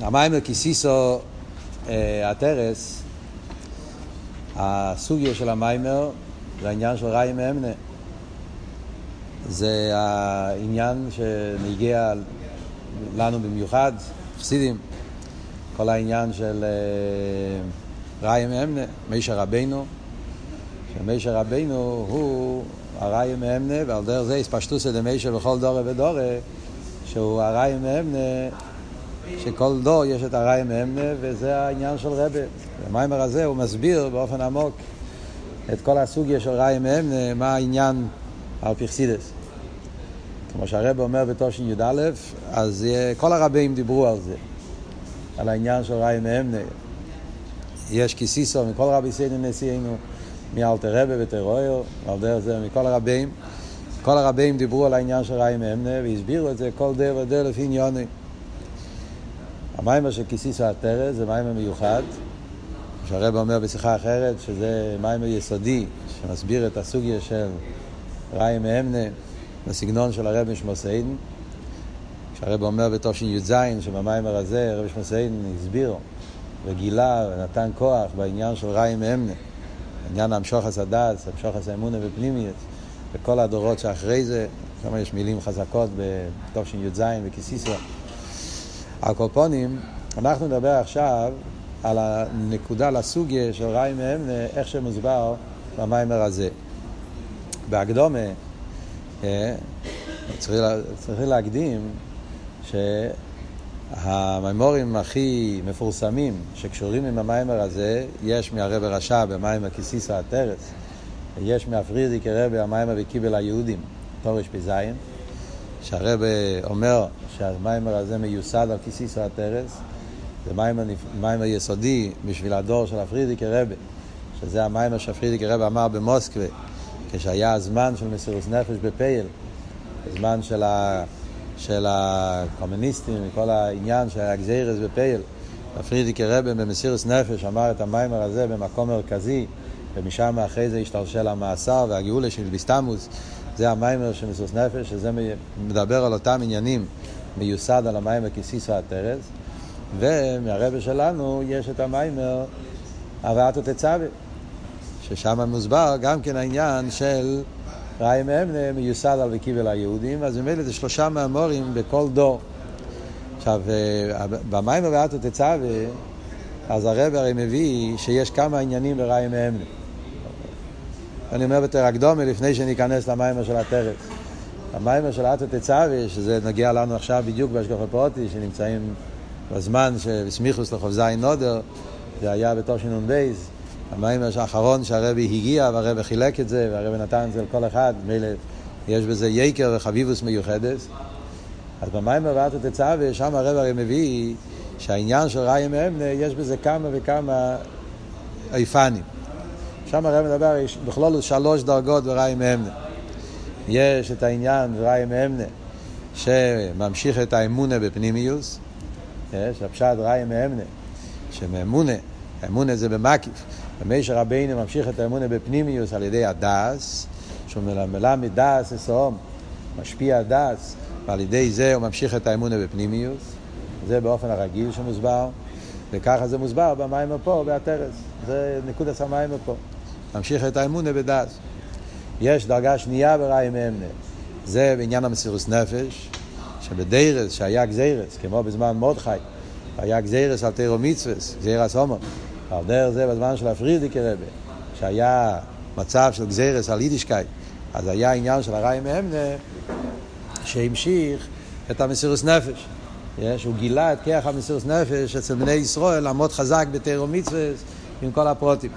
המיימר כיסיסו הטרס, הסוגיה של המיימר זה העניין של ראי מאמנה. זה העניין שנגיע לנו במיוחד, חסידים, כל העניין של ראי מאמנה, מישר רבינו, שמישר רבינו הוא הראי מאמנה, ועל דרך זה הספשטוסא דמישר בכל דורי ודורי, שהוא הראי מאמנה שכל דור יש את הראי מאמנה, וזה העניין של רבה. במיימר הזה הוא מסביר באופן עמוק את כל הסוגיה של ראי מאמנה, מה העניין על פרסידס. כמו שהרבה אומר בתושין י"א, אז כל הרבים דיברו על זה, על העניין של ראי מאמנה. יש כיסיסו מכל רבי סיידן נשיאנו, מאלתר רבה וטרויר, על דרך זה מכל הרבים. כל הרבים דיברו על העניין של ראי מאמנה והסבירו את זה כל דר ודר לפי עניוני. המיימר של כיסיסו הטרס זה מיימר מיוחד, שהרב אומר בשיחה אחרת שזה מיימר יסודי שמסביר את הסוגיה של ראי מאמנה בסגנון של הרב משמוסיידן. שהרב אומר בתשי"ז שבמיימר הזה הרב משמוסיידן הסביר וגילה ונתן כוח בעניין של ראי מאמנה, עניין המשוחס הדס, המשוחס האמונה בפנימיות, וכל הדורות שאחרי זה, שם יש מילים חזקות בתשי"ז וכיסיסו. הקופונים, אנחנו נדבר עכשיו על הנקודה לסוגיה של ראי מאמנה, איך שמוסבר במיימר הזה. בהקדומה, צריך, צריך להקדים שהמימורים הכי מפורסמים שקשורים עם המיימר הזה, יש מהרב הרשע במיימר כסיסא הטרס, ויש מהפרידיקער רבי המיימר וקיבל היהודים, תרפ"ז, שהרבי אומר שהמיימר הזה מיוסד על כי תשא עטר"ת, זה מיימר, מיימר יסודי בשביל הדור של הפרידיקער רבי, שזה המיימר שהפרידיקער רבי אמר במוסקבה, כשהיה הזמן של מסירוס נפש בפועל, הזמן של, ה, של הקומוניסטים וכל העניין של הגזירס בפועל. הפרידיקער רבי במסירוס נפש אמר את המיימר הזה במקום מרכזי, ומשם אחרי זה השתלשל המאסר והגאולה של ביסטמוס. זה המיימר של מסירוס נפש, שזה מדבר על אותם עניינים. מיוסד על המיימר כסיסו הטרס, ומהרבה שלנו יש את המיימר הבאתו תצווה, ששם מוסבר גם כן העניין של ראי מאמנה מיוסד על וקיבל היהודים, אז ממילא זה שלושה מאמורים בכל דור. עכשיו, במיימר הבאתו תצווה, אז הרבי הרי מביא שיש כמה עניינים ברעיא מהימנא. אני אומר בתור הקדמה לפני שניכנס למיימר של עטר"ת. המיימר של ואתה תצווה, שזה נגיע לנו עכשיו בדיוק בהשגחה פרטית, שנמצאים בזמן שבסמיכוס לחוב זין נודר, זה היה בתשנ"ב, המיימר האחרון שהרבי הגיע והרבי חילק את זה, והרבי נתן את זה לכל אחד, מילא יש בזה יקר וחביבוס מיוחדת. אז במיימר ואטו תצווה, שם הרבי הרי מביא שהעניין של ראי מאמנה, יש בזה כמה וכמה איפנים. שם הרבי מדבר, בכלול שלוש דרגות בראי מאמנה. יש את העניין ראי מאמנה שממשיך את האמונה בפנימיוס, יש הפשט ראי מאמנה שמאמונה, האמונה זה במקיף, ומישר רבינו ממשיך את האמונה בפנימיוס על ידי הדס, שהוא מלמד דס אסום, משפיע דס, ועל ידי זה הוא ממשיך את האמונה בפנימיוס, זה באופן הרגיל שמוסבר, וככה זה מוסבר במים פה, בהטרס, זה נקודת המים פה, ממשיך את האמונה בדס. יש דרגה שנייה בראי מאמנה, זה בעניין המסירוס נפש, שבדרס שהיה גזירס, כמו בזמן מרדכי, היה גזירס על תירו מצווס, גזירס הומו, על דרך זה בזמן של הפרידיקער רבי, שהיה מצב של גזירס על יידישקייט, אז היה עניין של הרעיא מהימנא שהמשיך את המסירוס נפש. יש, הוא גילה את כח המסירוס נפש אצל בני ישראל לעמוד חזק בתורה ומצוות עם כל הפרטים.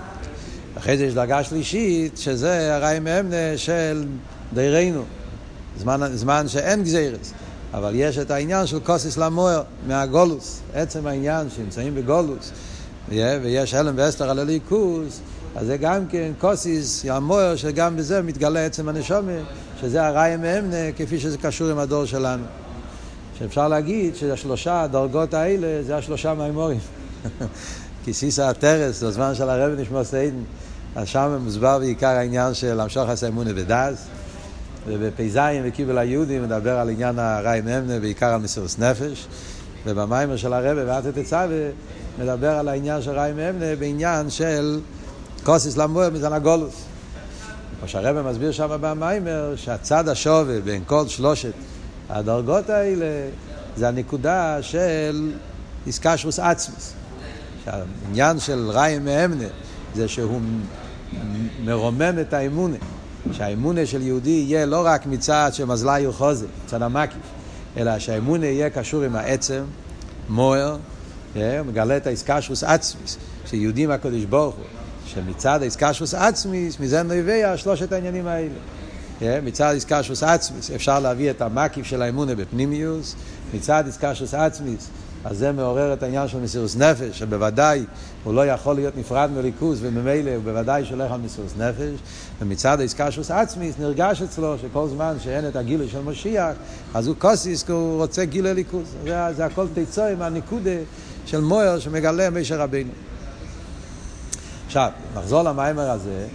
אחרי זה יש דרגה שלישית, שזה הרעיא מהימנא של דורנו, זמן, זמן שאין גזירס, אבל יש את העניין של כתית למאור מהגולוס, עצם העניין שנמצאים בגולוס, ויש הלם ואסתר על הליכוס, אז זה גם כן קוסיס, המוער, שגם בזה מתגלה עצם הנשומה, שזה הראי מאמנה, כפי שזה קשור עם הדור שלנו. שאפשר להגיד שהשלושה הדרגות האלה זה השלושה מימורים. כי סיסא הטרס, בזמן של הרב נשמע סיידן, אז שם מוסבר בעיקר העניין של המשוך אמונה בדס, ובפ"ז וקיבל היהודי מדבר על עניין הראי ממנה, בעיקר על מסירות נפש, ובמיימר של הרבה ואת תצווה מדבר על העניין של ריים אמנה בעניין של קוסיס למבויר מזן הגולוס. כמו שהרבא מסביר שם במיימר, שהצד השווה בין כל שלושת הדרגות האלה זה הנקודה של איסקשרוס עצמוס. שהעניין של ריים מאמנה זה שהוא מרומם את האמונה. שהאמונה של יהודי יהיה לא רק מצד שמזלי וחוזה, מצד המקיף, אלא שהאמונה יהיה קשור עם העצם, מוער, אה, מגלה את האיסקשרוס עצמיס, שיהודים הקדוש ברוך הוא, שמצד האיסקשרוס עצמיס, מזה נובע שלושת העניינים האלה. אה, מצד איסקשרוס עצמיס אפשר להביא את המקיף של האמונה בפנימיוס, מצד איסקשרוס עצמיס אז זה מעורר את העניין של מסירות נפש, שבוודאי הוא לא יכול להיות נפרד מליכוז, וממילא הוא בוודאי שולח על מסירות נפש, ומצד האיסקשוס עצמיס נרגש אצלו שכל זמן שאין את הגילוי של משיח, אז הוא קוסיס, הוא רוצה גילוי ליכוז. זה, זה הכל תיצור עם הניקודה של מויר שמגלה משה רבינו. עכשיו, נחזור למיימר הזה.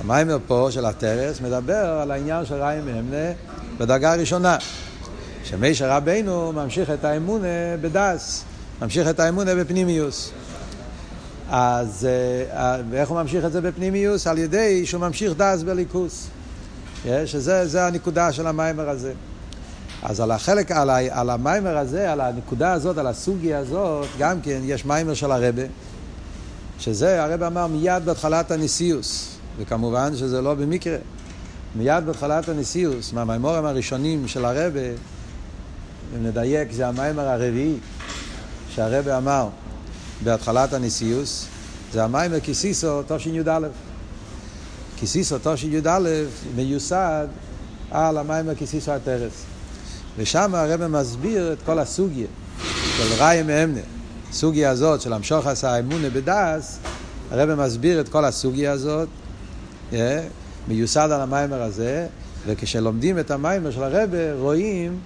המיימר פה של הטרס מדבר על העניין של ריים ממנה בדרגה הראשונה. שמשה רבינו ממשיך את האמונה בדס, ממשיך את האמונה בפנימיוס. אז אה, ואיך הוא ממשיך את זה בפנימיוס? על ידי שהוא ממשיך דס בליכוס. שזה הנקודה של המיימר הזה. אז על החלק, על, ה, על המיימר הזה, על הנקודה הזאת, על הסוגיה הזאת, גם כן יש מיימר של הרבי, שזה, הרבי אמר מיד בהתחלת הנשיאוס, וכמובן שזה לא במקרה. מיד בהתחלת הנשיאוס, מהמיימורים הראשונים של הרבי, אם נדייק, זה המיימר הרביעי שהרבי אמר בהתחלת הנשיאוס, זה המיימר כי תשא תשי"א. כיסיסו תשי"א מיוסד על המיימר כיסיסו הטרס. ושם הרבה מסביר את כל הסוגיה של ראי מאמנה. הסוגיה הזאת של המשוך עשה האמונה בדס, הרבה מסביר את כל הסוגיה הזאת, אה, מיוסד על המיימר הזה, וכשלומדים את המיימר של הרבה רואים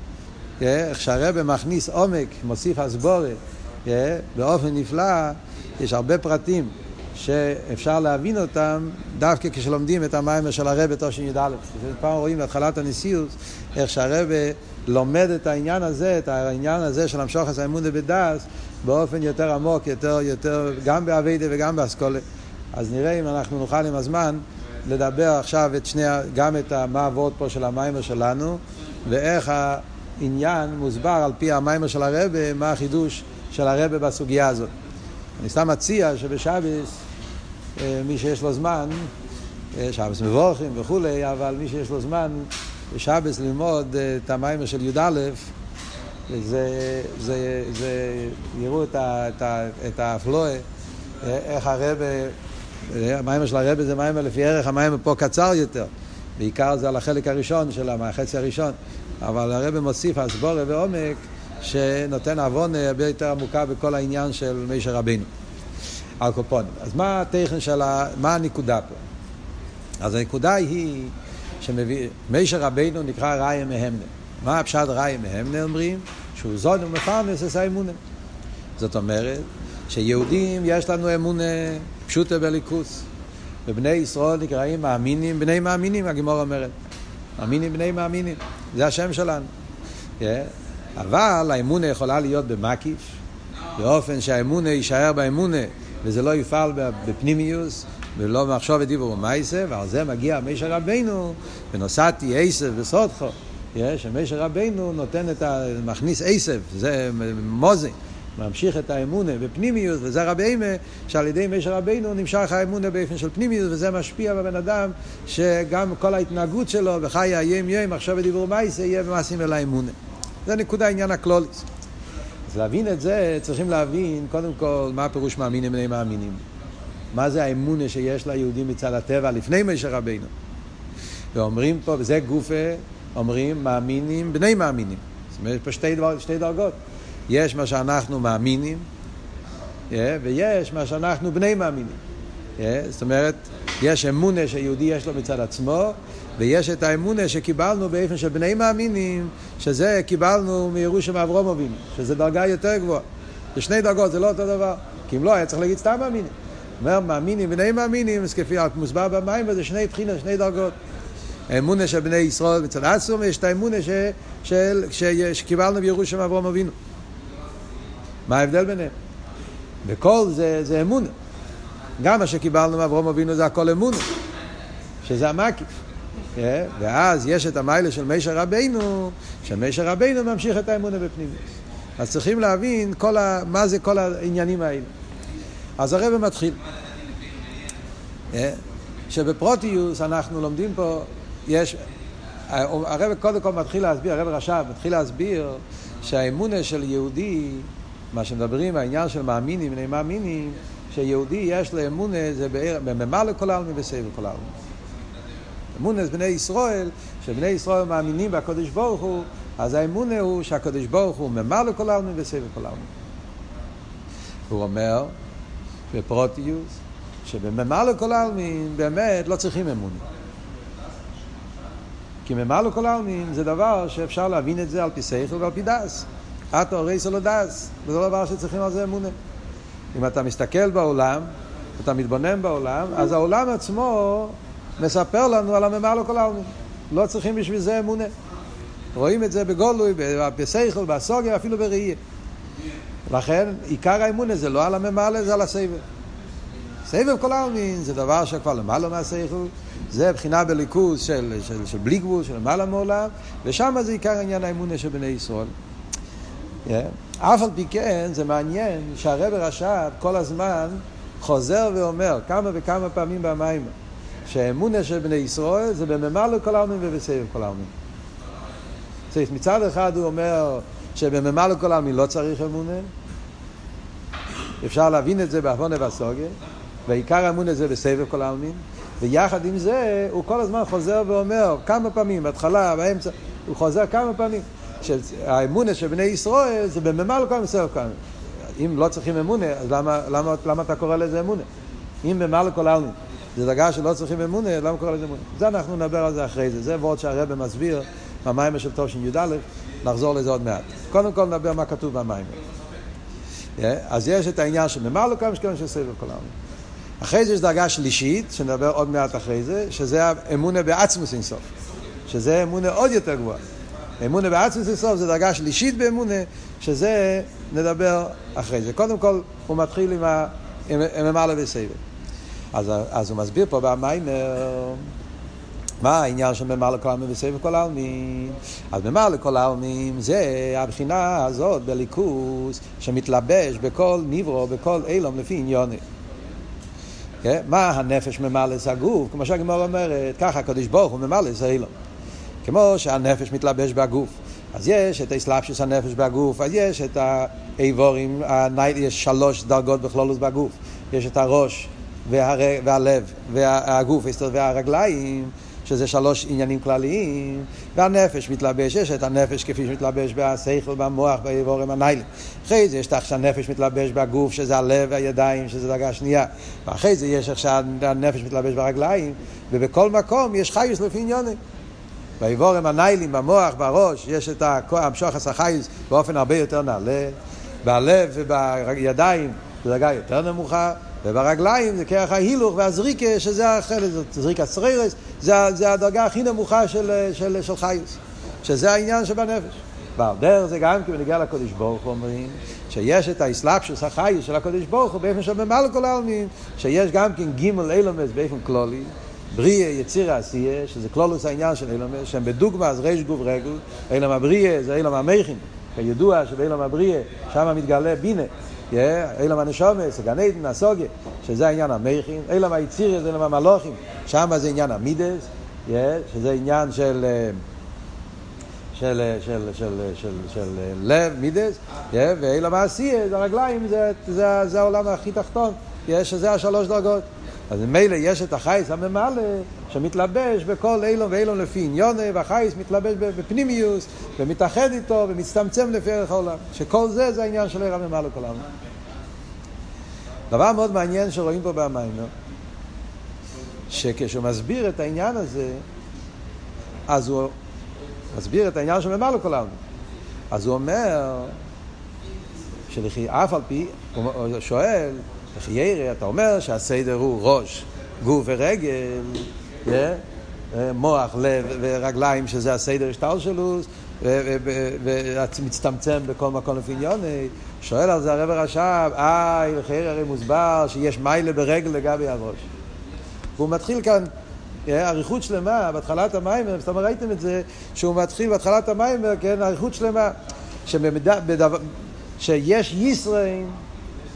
איך שהרבא מכניס עומק, מוסיף הסבורת, באופן נפלא, יש הרבה פרטים שאפשר להבין אותם דווקא כשלומדים את המיימר של הרבא תשי"א. פעם רואים בהתחלת הנשיאות איך שהרבא לומד את העניין הזה, את העניין הזה של המשוך את האמונה בדס באופן יותר עמוק, יותר, יותר, גם באביידה וגם באסכולה. אז נראה אם אנחנו נוכל עם הזמן לדבר עכשיו את שני, גם את מה עבוד פה של המיימר שלנו ואיך עניין מוסבר על פי המיימר של הרבה, מה החידוש של הרבה בסוגיה הזאת. אני סתם מציע שבשבס, אה, מי שיש לו זמן, אה, שבס מבורכים וכולי, אבל מי שיש לו זמן בשבס ללמוד אה, את המיימר של י"א, זה, זה, זה, יראו את, ה, את, ה, את האפלואה, איך הרבה, המיימר של הרבה זה מיימר לפי ערך, המיימר פה קצר יותר. בעיקר זה על החלק הראשון של החצי הראשון. אבל הרב מוסיף הסבורה ועומק שנותן עוון הרבה יותר עמוקה בכל העניין של מישר רבינו. על קופונים. אז מה הטכן של ה... מה הנקודה פה? אז הנקודה היא שמישר רבינו נקרא ראיה מהמנה. מה הפשט ראיה מהמנה אומרים? שהוא זון ומפרנס את האמונה. זאת אומרת שיהודים יש לנו אמונה פשוטה בליכוס. ובני ישראל נקראים מאמינים, בני מאמינים, הגמור אומרת. מאמינים בני מאמינים. זה השם שלנו. Yeah. אבל האמונה יכולה להיות במקיף, באופן שהאמונה יישאר באמונה וזה לא יפעל בפנימיוס ולא במחשוב ודיבור ומייסה, ועל זה מגיע מישר רבינו, ונוסעתי עשב וסודכו. Yeah, שמישר רבינו נותן את ה... מכניס עשב, זה מוזן. ממשיך את האמונה בפנימיוס, וזה רבי אימה, שעל ידי משה רבינו נמשך האמונה באופן של פנימיוס, וזה משפיע בבן אדם, שגם כל ההתנהגות שלו, וחי היום יום, עכשיו בדיבור מייסה, יהיה במעשים אל האמונה. זה נקודה עניין הקלוליס. אז להבין את זה, צריכים להבין, קודם כל, מה הפירוש מאמינים בני מאמינים. מה זה האמונה שיש ליהודים מצד הטבע לפני משה רבינו. ואומרים פה, וזה גופה, אומרים מאמינים בני מאמינים. זאת אומרת, יש פה שתי, דבר, שתי דרגות. יש מה שאנחנו מאמינים, yeah, ויש מה שאנחנו בני מאמינים. Yeah, זאת אומרת, יש אמונה שיהודי יש לו מצד עצמו, ויש את האמונה שקיבלנו באופן של בני מאמינים, שזה קיבלנו מירושם אברום אבינו, שזה דרגה יותר גבוהה. זה שני דרגות, זה לא אותו דבר. כי אם לא, היה צריך להגיד סתם מאמינים. אומר מאמינים, בני מאמינים, אז כפי מוסבר במים, וזה שני בחינות, שני דרגות. האמונה של בני ישראל מצד עצמו, ויש את האמונה ש, של, ש, שקיבלנו בירושם אברום אבינו. מה ההבדל ביניהם? וכל זה, זה אמונה. גם מה שקיבלנו מאברום אבינו זה הכל אמונה, שזה המקיף. אה? ואז יש את המיילה של מישר רבינו, שמישר רבינו ממשיך את האמונה בפנימיות. אז צריכים להבין כל ה... מה זה כל העניינים האלה. אז הרב מתחיל. אה? שבפרוטיוס אנחנו לומדים פה, יש, הרב קודם כל מתחיל להסביר, הרב רש"ב מתחיל להסביר שהאמונה של יהודי, מה שמדברים, העניין של מאמינים, בני מאמינים, שיהודי יש לו אמונה זה בממה לכל העלמין וסבב כל העלמין. אמונה זה בני ישראל, שבני ישראל מאמינים בקדוש ברוך הוא, אז האמונה הוא שהקדוש ברוך הוא ממה לכל העלמין וסבב כל העלמין. הוא אומר בפרוטיוס, שבממה לכל העלמין באמת לא צריכים אמונה. כי ממה לכל העלמין זה דבר שאפשר להבין את זה על פי שכל ועל פי דס. אתו הרי סולו דס, וזה לא דבר שצריכים על זה אמונה. אם אתה מסתכל בעולם, אתה מתבונן בעולם, אז העולם עצמו מספר לנו על הממה לכל העלמין. לא צריכים בשביל זה אמונה. רואים את זה בגולוי, בשכל, בסוגר, אפילו בראייה. לכן עיקר האמונה זה לא על הממלא, זה על הסבב. סבב כל העלמין זה דבר שכבר למעלה מהשכל, זה בחינה בליכוז של, של, של בלי גבול, של למעלה מעולם, ושם זה עיקר עניין האמונה של בני ישראל. אף על פי כן זה מעניין שהרב רש"ב כל הזמן חוזר ואומר כמה וכמה פעמים במים שהאמונה של בני ישראל זה בממלא כל העלמין ובסבב כל העלמין. מצד אחד הוא אומר שבממלא כל העלמין לא צריך אמונה, אפשר להבין את זה בעוונה והסוגיה, ועיקר האמונה זה בסבב כל העלמין, ויחד עם זה הוא כל הזמן חוזר ואומר כמה פעמים, בהתחלה, באמצע, הוא חוזר כמה פעמים, שהאמונה של בני ישראל זה בממלא כל כל העלמין. אם לא צריכים אמונה, אז למה, למה, למה אתה קורא לזה אמונה? אם בממלא כל העלמין זה דרגה שלא צריכים אמונה, למה קורא לזה אמונה? זה אנחנו נדבר על זה אחרי זה, זה וורד שהרבא מסביר במיימר של תושין י"א, נחזור לזה עוד מעט. קודם כל נדבר מה כתוב במיימר. אז יש את העניין של ממלא כל העלמין של סבב כל העלמין. אחרי זה יש דרגה שלישית, שנדבר עוד מעט אחרי זה, שזה אמונה בעצמוס אינסוף. שזה אמונה עוד יותר גבוהה. אמונה בעצמוס אינסוף זה דרגה שלישית באמונה, שזה נדבר אחרי זה. קודם כל, הוא מתחיל עם הממלא וסבב. אז, אז הוא מסביר פה במיימר מה העניין של ממלא כל העלמין וסבב כל העלמין. אז ממלא כל העלמין זה הבחינה הזאת בליכוס שמתלבש בכל ניברו, בכל אילום לפי עניוני. כן? מה הנפש ממלא את הגוף? כמו שהגמור אומרת, ככה הקדוש ברוך הוא ממלא את האילום. כמו שהנפש מתלבש בגוף. אז יש את האסלאפשוס הנפש בגוף, אז יש את האיבורים, יש שלוש דרגות בכלולוס בגוף. יש את הראש והר... והלב והגוף והרגליים. שזה שלוש עניינים כלליים, והנפש מתלבש, יש את הנפש כפי שמתלבש בשכל, במוח, באיבורים הניילים. אחרי זה יש את איך שהנפש מתלבש בגוף, שזה הלב והידיים, שזה דרגה שנייה. ואחרי זה יש איך שהנפש מתלבש ברגליים, ובכל מקום יש חיוס לפי עניונים. באיבורים הניילים, במוח, בראש, יש את המשוח הסחייס באופן הרבה יותר נעלה. בלב ובידיים, בדרגה יותר נמוכה. וברגליים זה כרך ההילוך והזריקה, שזה החלק, זריקה סריירס, זה, זה הדרגה הכי נמוכה של, של, של חייס, שזה העניין שבנפש. ועל דרך זה גם כי בנגיע לקודש ברוך הוא אומרים שיש את האסלאפשוס החייס של הקודש ברוך הוא באופן שבמעל כל העלמין, שיש גם כן גימל אילומס באופן כלולי, בריאה, יציר העשייה, שזה כלולוס העניין של אילומס, שהם בדוגמה אז ריש גוב רגל, אילום הבריאה זה אילום המכין, כידוע שבאילום הבריאה שם מתגלה בינה אילם הנשומס, גן עדן, הסוגיה, שזה העניין המכין, אילם היצירי זה אילם המלוכים, שם זה עניין המידס, שזה עניין של... של, של, של, של, של לב, מידס, ואילם העשייה, זה הרגליים, זה, זה, זה העולם הכי תחתון, שזה השלוש דרגות. אז ממילא יש את החייס הממלא שמתלבש בכל אילון ואילון לפי עניונה, והחייס מתלבש בפנימיוס ומתאחד איתו ומצטמצם לפי ערך העולם. שכל זה זה העניין של עיר הממלא כל העולם. דבר מאוד מעניין שרואים פה במיימר, שכשהוא מסביר את העניין הזה, אז הוא מסביר את העניין של ממלא כל העולם. אז הוא אומר שלכי אף על פי, הוא שואל, ירא, אתה אומר שהסדר הוא ראש, גוף ורגל, yeah? מוח, לב ורגליים, שזה הסדר השטר שלו, ומצטמצם בכל מקום לפי עניוני. שואל על זה הרב רש"ב, אה, לכן הרי מוסבר שיש מיילה ברגל לגבי הראש. והוא מתחיל כאן אריכות שלמה, בהתחלת זאת אומרת, ראיתם את זה, שהוא מתחיל בהתחלת המים, כן, אריכות שלמה, שבדבר, שיש ישרין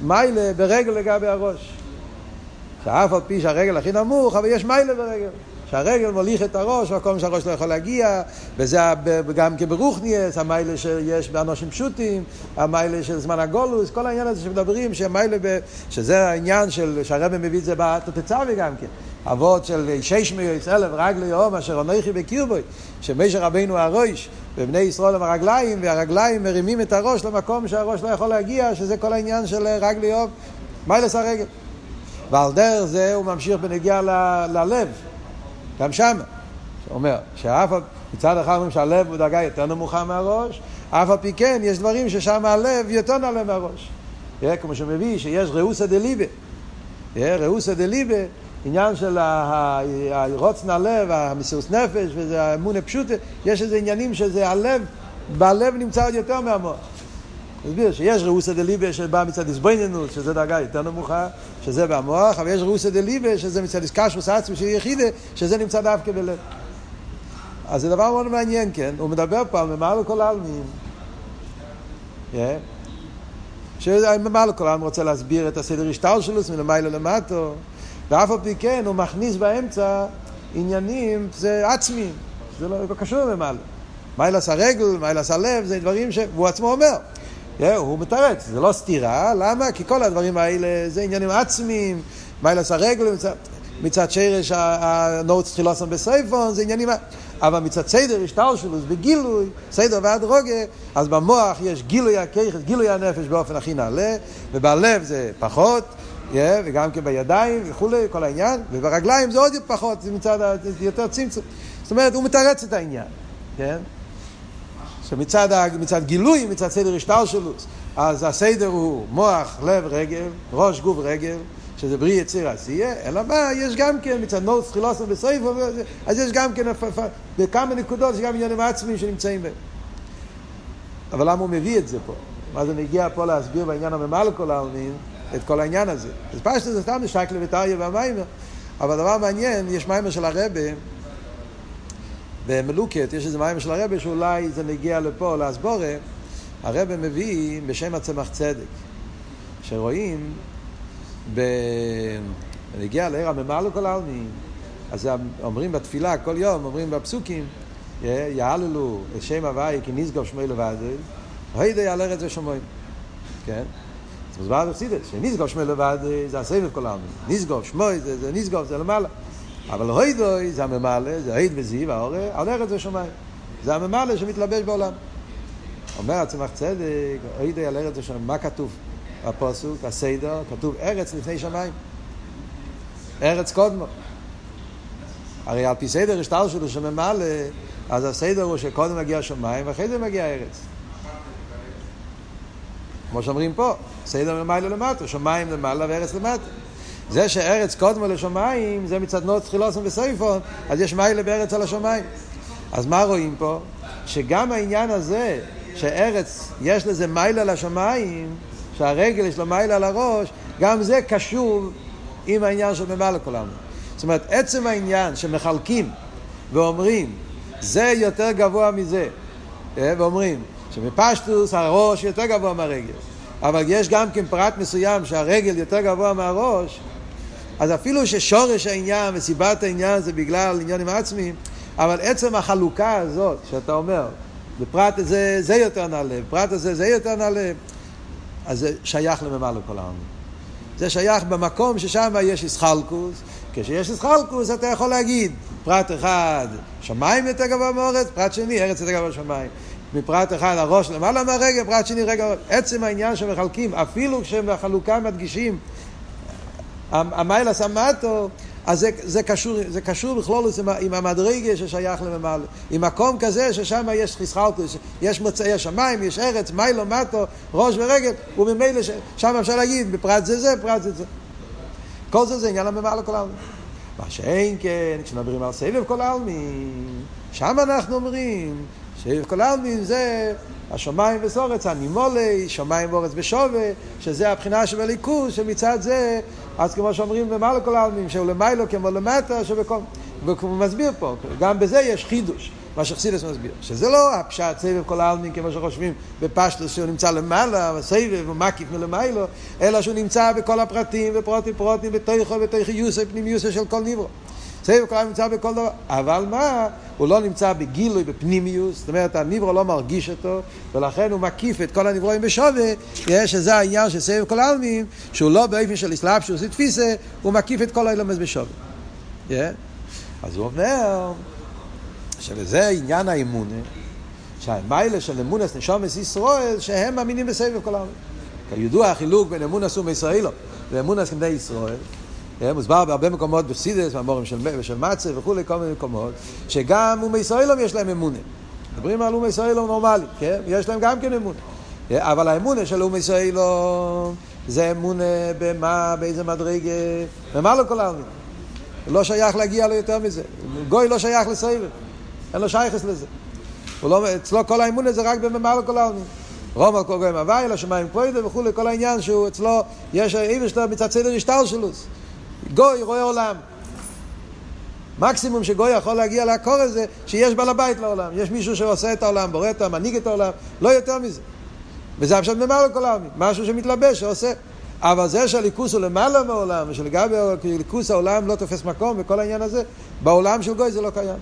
מיילה ברגל לגבי הראש. שאף על פי שהרגל הכי נמוך, אבל יש מיילה ברגל. שהרגל מוליך את הראש, מקום שהראש לא יכול להגיע, וזה גם כברוכניאס, המיילה שיש באנשים פשוטים, המיילה של זמן הגולוס, כל העניין הזה שמדברים, שהמיילה, ב... שזה העניין של, שהרבא מביא את זה בתוצאבי גם כן. אבות של שש מיועץ אלף רגלי יום אשר אנכי בקירבוי, שמשה רבינו הראש, ובני ישראל הם הרגליים, והרגליים מרימים את הראש למקום שהראש לא יכול להגיע, שזה כל העניין של רגלי יום, מיילס הרגל. ועל דרך זה הוא ממשיך בנגיעה ללב, גם שם. שאומר, שאף מצד אחד אומרים שהלב הוא דרגה יותר נמוכה מהראש, אף על פי כן יש דברים ששם הלב יותר נעלה מהראש. כמו שמביא שיש ראוסא דליבה. ראוסא דליבה, עניין של הרוצן הלב, המסירות נפש, וזה האמון הפשוטה, יש איזה עניינים שזה הלב, בלב נמצא עוד יותר מהמוח. נסביר שיש ראוסא דליבה שבא מצד איזבויננות, שזה דרגה יותר נמוכה, שזה במוח, אבל יש ראוסא דליבה שזה מצד איסקשוס עצמי של יחידה, שזה נמצא דווקא בלב. אז זה דבר מאוד מעניין, כן? הוא מדבר פה על ממעל כל העלמין. Yeah. שממעל כל העלמין רוצה להסביר את הסדר השטר שלו, מלמעלה למטו, ואף על פי כן הוא מכניס באמצע עניינים, זה עצמי, זה לא, לא קשור למעלה. מיילס הרגל, מיילס הלב, זה דברים שהוא עצמו אומר. הוא מתרץ, זה לא סתירה, למה? כי כל הדברים האלה זה עניינים עצמיים, מיילס הרגל, מצד, שרש הנורץ תחילוסם בסייפון, זה עניינים... אבל מצד סדר השטר שלו, זה בגילוי, סדר ועד רוגה, אז במוח יש גילוי הכיכס, גילוי הנפש באופן הכי נעלה, ובלב זה פחות, yeah, וגם כן בידיים וכולי, כל העניין, וברגליים זה עוד פחות, זה מצד, זה יותר צמצום. זאת אומרת, הוא מתרץ את העניין, כן? שמצד מצד גילוי, מצד סדר השטלשלוס, אז הסדר הוא מוח, לב, רגל, ראש, גוף, רגל, שזה בריא יציר עשייה, אלא מה, יש גם כן מצד נורס חילוסם בסייפו, אז יש גם כן בכמה נקודות, יש גם עניינים עצמיים שנמצאים בהם. אבל למה הוא מביא את זה פה? מה זה מגיע פה להסביר בעניין הממלא כל העלמין את כל העניין הזה? אז פשטו זה סתם שקלה וטריה והמיימר, אבל דבר מעניין, יש מיימר של הרבה במלוקת יש איזה מים של הרבה שאולי זה נגיע לפה, לאסבורה, הרבה מביא בשם הצמח צדק, שרואים, בנגיע לעיר הממלא כל העלמין, אז אומרים בתפילה כל יום, אומרים בפסוקים, יעללו את שם הוואי כי נשגוב שמוי לבד, הידי על ארץ ושמוי, כן? אז מוסבר בחסידס, שנשגוב שמוי לבד זה הסבב כל העלמין, נשגוב שמוי זה, זה נשגוב זה למעלה. אבל הוידוי זה הממלא, זה הויד וזיו, האורה, על ארץ ושמיים. זה הממלא שמתלבש בעולם. אומר הצמח צדק, הוידוי על ארץ ושמיים, מה כתוב? הפוסוק, הסיידר, כתוב ארץ לפני שמיים. ארץ קודמו. הרי על פי סדר השטר שלו שממלא, אז הסדר הוא שקודם מגיע שמיים ואחרי זה מגיע ארץ. כמו שאומרים פה, סדר ממלא למטה, שמיים למעלה וארץ למטה. זה שארץ קודמו לשמיים, זה מצד נוץ חילוסון וסייפון, אז יש מיילה בארץ על השמיים. אז מה רואים פה? שגם העניין הזה, שארץ יש לזה מיילה לשמיים, שהרגל יש לו מיילה על הראש, גם זה קשור עם העניין של ממלא כולנו. זאת אומרת, עצם העניין שמחלקים ואומרים, זה יותר גבוה מזה, אה, ואומרים שמפשטוס הראש יותר גבוה מהרגל, אבל יש גם כן פרט מסוים שהרגל יותר גבוה מהראש, אז אפילו ששורש העניין וסיבת העניין זה בגלל עניינים עצמיים, אבל עצם החלוקה הזאת, שאתה אומר, בפרט הזה זה יותר נעלה, בפרט הזה זה יותר נעלה, אז זה שייך לממלא כל העמים. זה שייך במקום ששם יש איסחלקוס, כשיש איסחלקוס אתה יכול להגיד, פרט אחד, שמיים יותר גבוה מאורץ, פרט שני, ארץ יותר גבוה שמיים. מפרט אחד הראש למעלה מהרגע, פרט שני רגע, עצם העניין שמחלקים, אפילו כשבחלוקה מדגישים המיילס המטו, אז זה, זה, קשור, זה קשור בכלול עם, עם המדרגה ששייך למעלה. עם מקום כזה ששם יש חסכלטוס, יש מוצאי השמיים, יש ארץ, מיילו, מטו, ראש ורגל, וממילא שם אפשר להגיד, בפרט זה זה, פרט זה זה. כל זה זה עניין הממעלה כל העלמין. מה שאין כן, כשמדברים על סבב כל העלמין, שם אנחנו אומרים סבב כל העלמין זה השמיים וסורץ, הנימולי, שמיים ואורץ בשווה, שזה הבחינה של הליכוז, שמצד זה, אז כמו שאומרים למעלה כל העלמין, שהוא למיילו כמו למטה, שבכל... והוא מסביר פה, גם בזה יש חידוש. מה שחסידס מסביר, שזה לא הפשט סבב כל העלמין כמו שחושבים בפשטוס שהוא נמצא למעלה, סבב ומקיף מלמיילו, אלא שהוא נמצא בכל הפרטים ופרוטים פרוטים בתוכו בתוכי יוסף פנים יוסף של כל ניברו. כל העלמין נמצא בכל דבר, אבל מה, הוא לא נמצא בגילוי, בפנימיוס, זאת אומרת הניברו לא מרגיש אותו, ולכן הוא מקיף את כל הנברואים בשווה, שזה העניין של סבב כל העלמין, שהוא לא באופן של אסלאפשוס ותפיסה, הוא מקיף את כל האילומס בשווה. Yeah. אז הוא אומר, שבזה עניין האמונה, שהמיילה של אמונס נשומס ישראל, שהם מאמינים בסבב כל העולם. כידוע החילוק בין אמונס ומישראלו ואמונס כבני ישראל, מוסבר בהרבה מקומות בפסידס, במורים של, של מצה וכולי, כל מיני מקומות, שגם אומי ישראלום יש להם אמונה. מדברים על אומי ישראלום נורמלי, כן? יש להם גם כן אמונה. אבל האמונה של אומי ישראלום זה אמונה במה, באיזה מדרגה, במה לא כל העלמין. לא שייך להגיע לו יותר מזה. גוי לא שייך לסבב. אין לו שייכס לזה. לא, אצלו כל האמון הזה רק בממלא כל העלמין. רום על כל גויים הוואי, לשמיים פרוידה וכולי, כל העניין שהוא אצלו, יש איבר שלו מצד סדר השטר שלו. גוי רואה עולם. מקסימום שגוי יכול להגיע לעקור הזה, שיש בעל הבית לעולם. יש מישהו שעושה את העולם, בורא את העולם, מנהיג את העולם, לא יותר מזה. וזה עכשיו ממלא כל העלמין. משהו שמתלבש, שעושה. אבל זה שהליכוס הוא למעלה מהעולם, ושלגבי ליכוס העולם לא תופס מקום, וכל העניין הזה, בעולם של גוי זה לא קיים.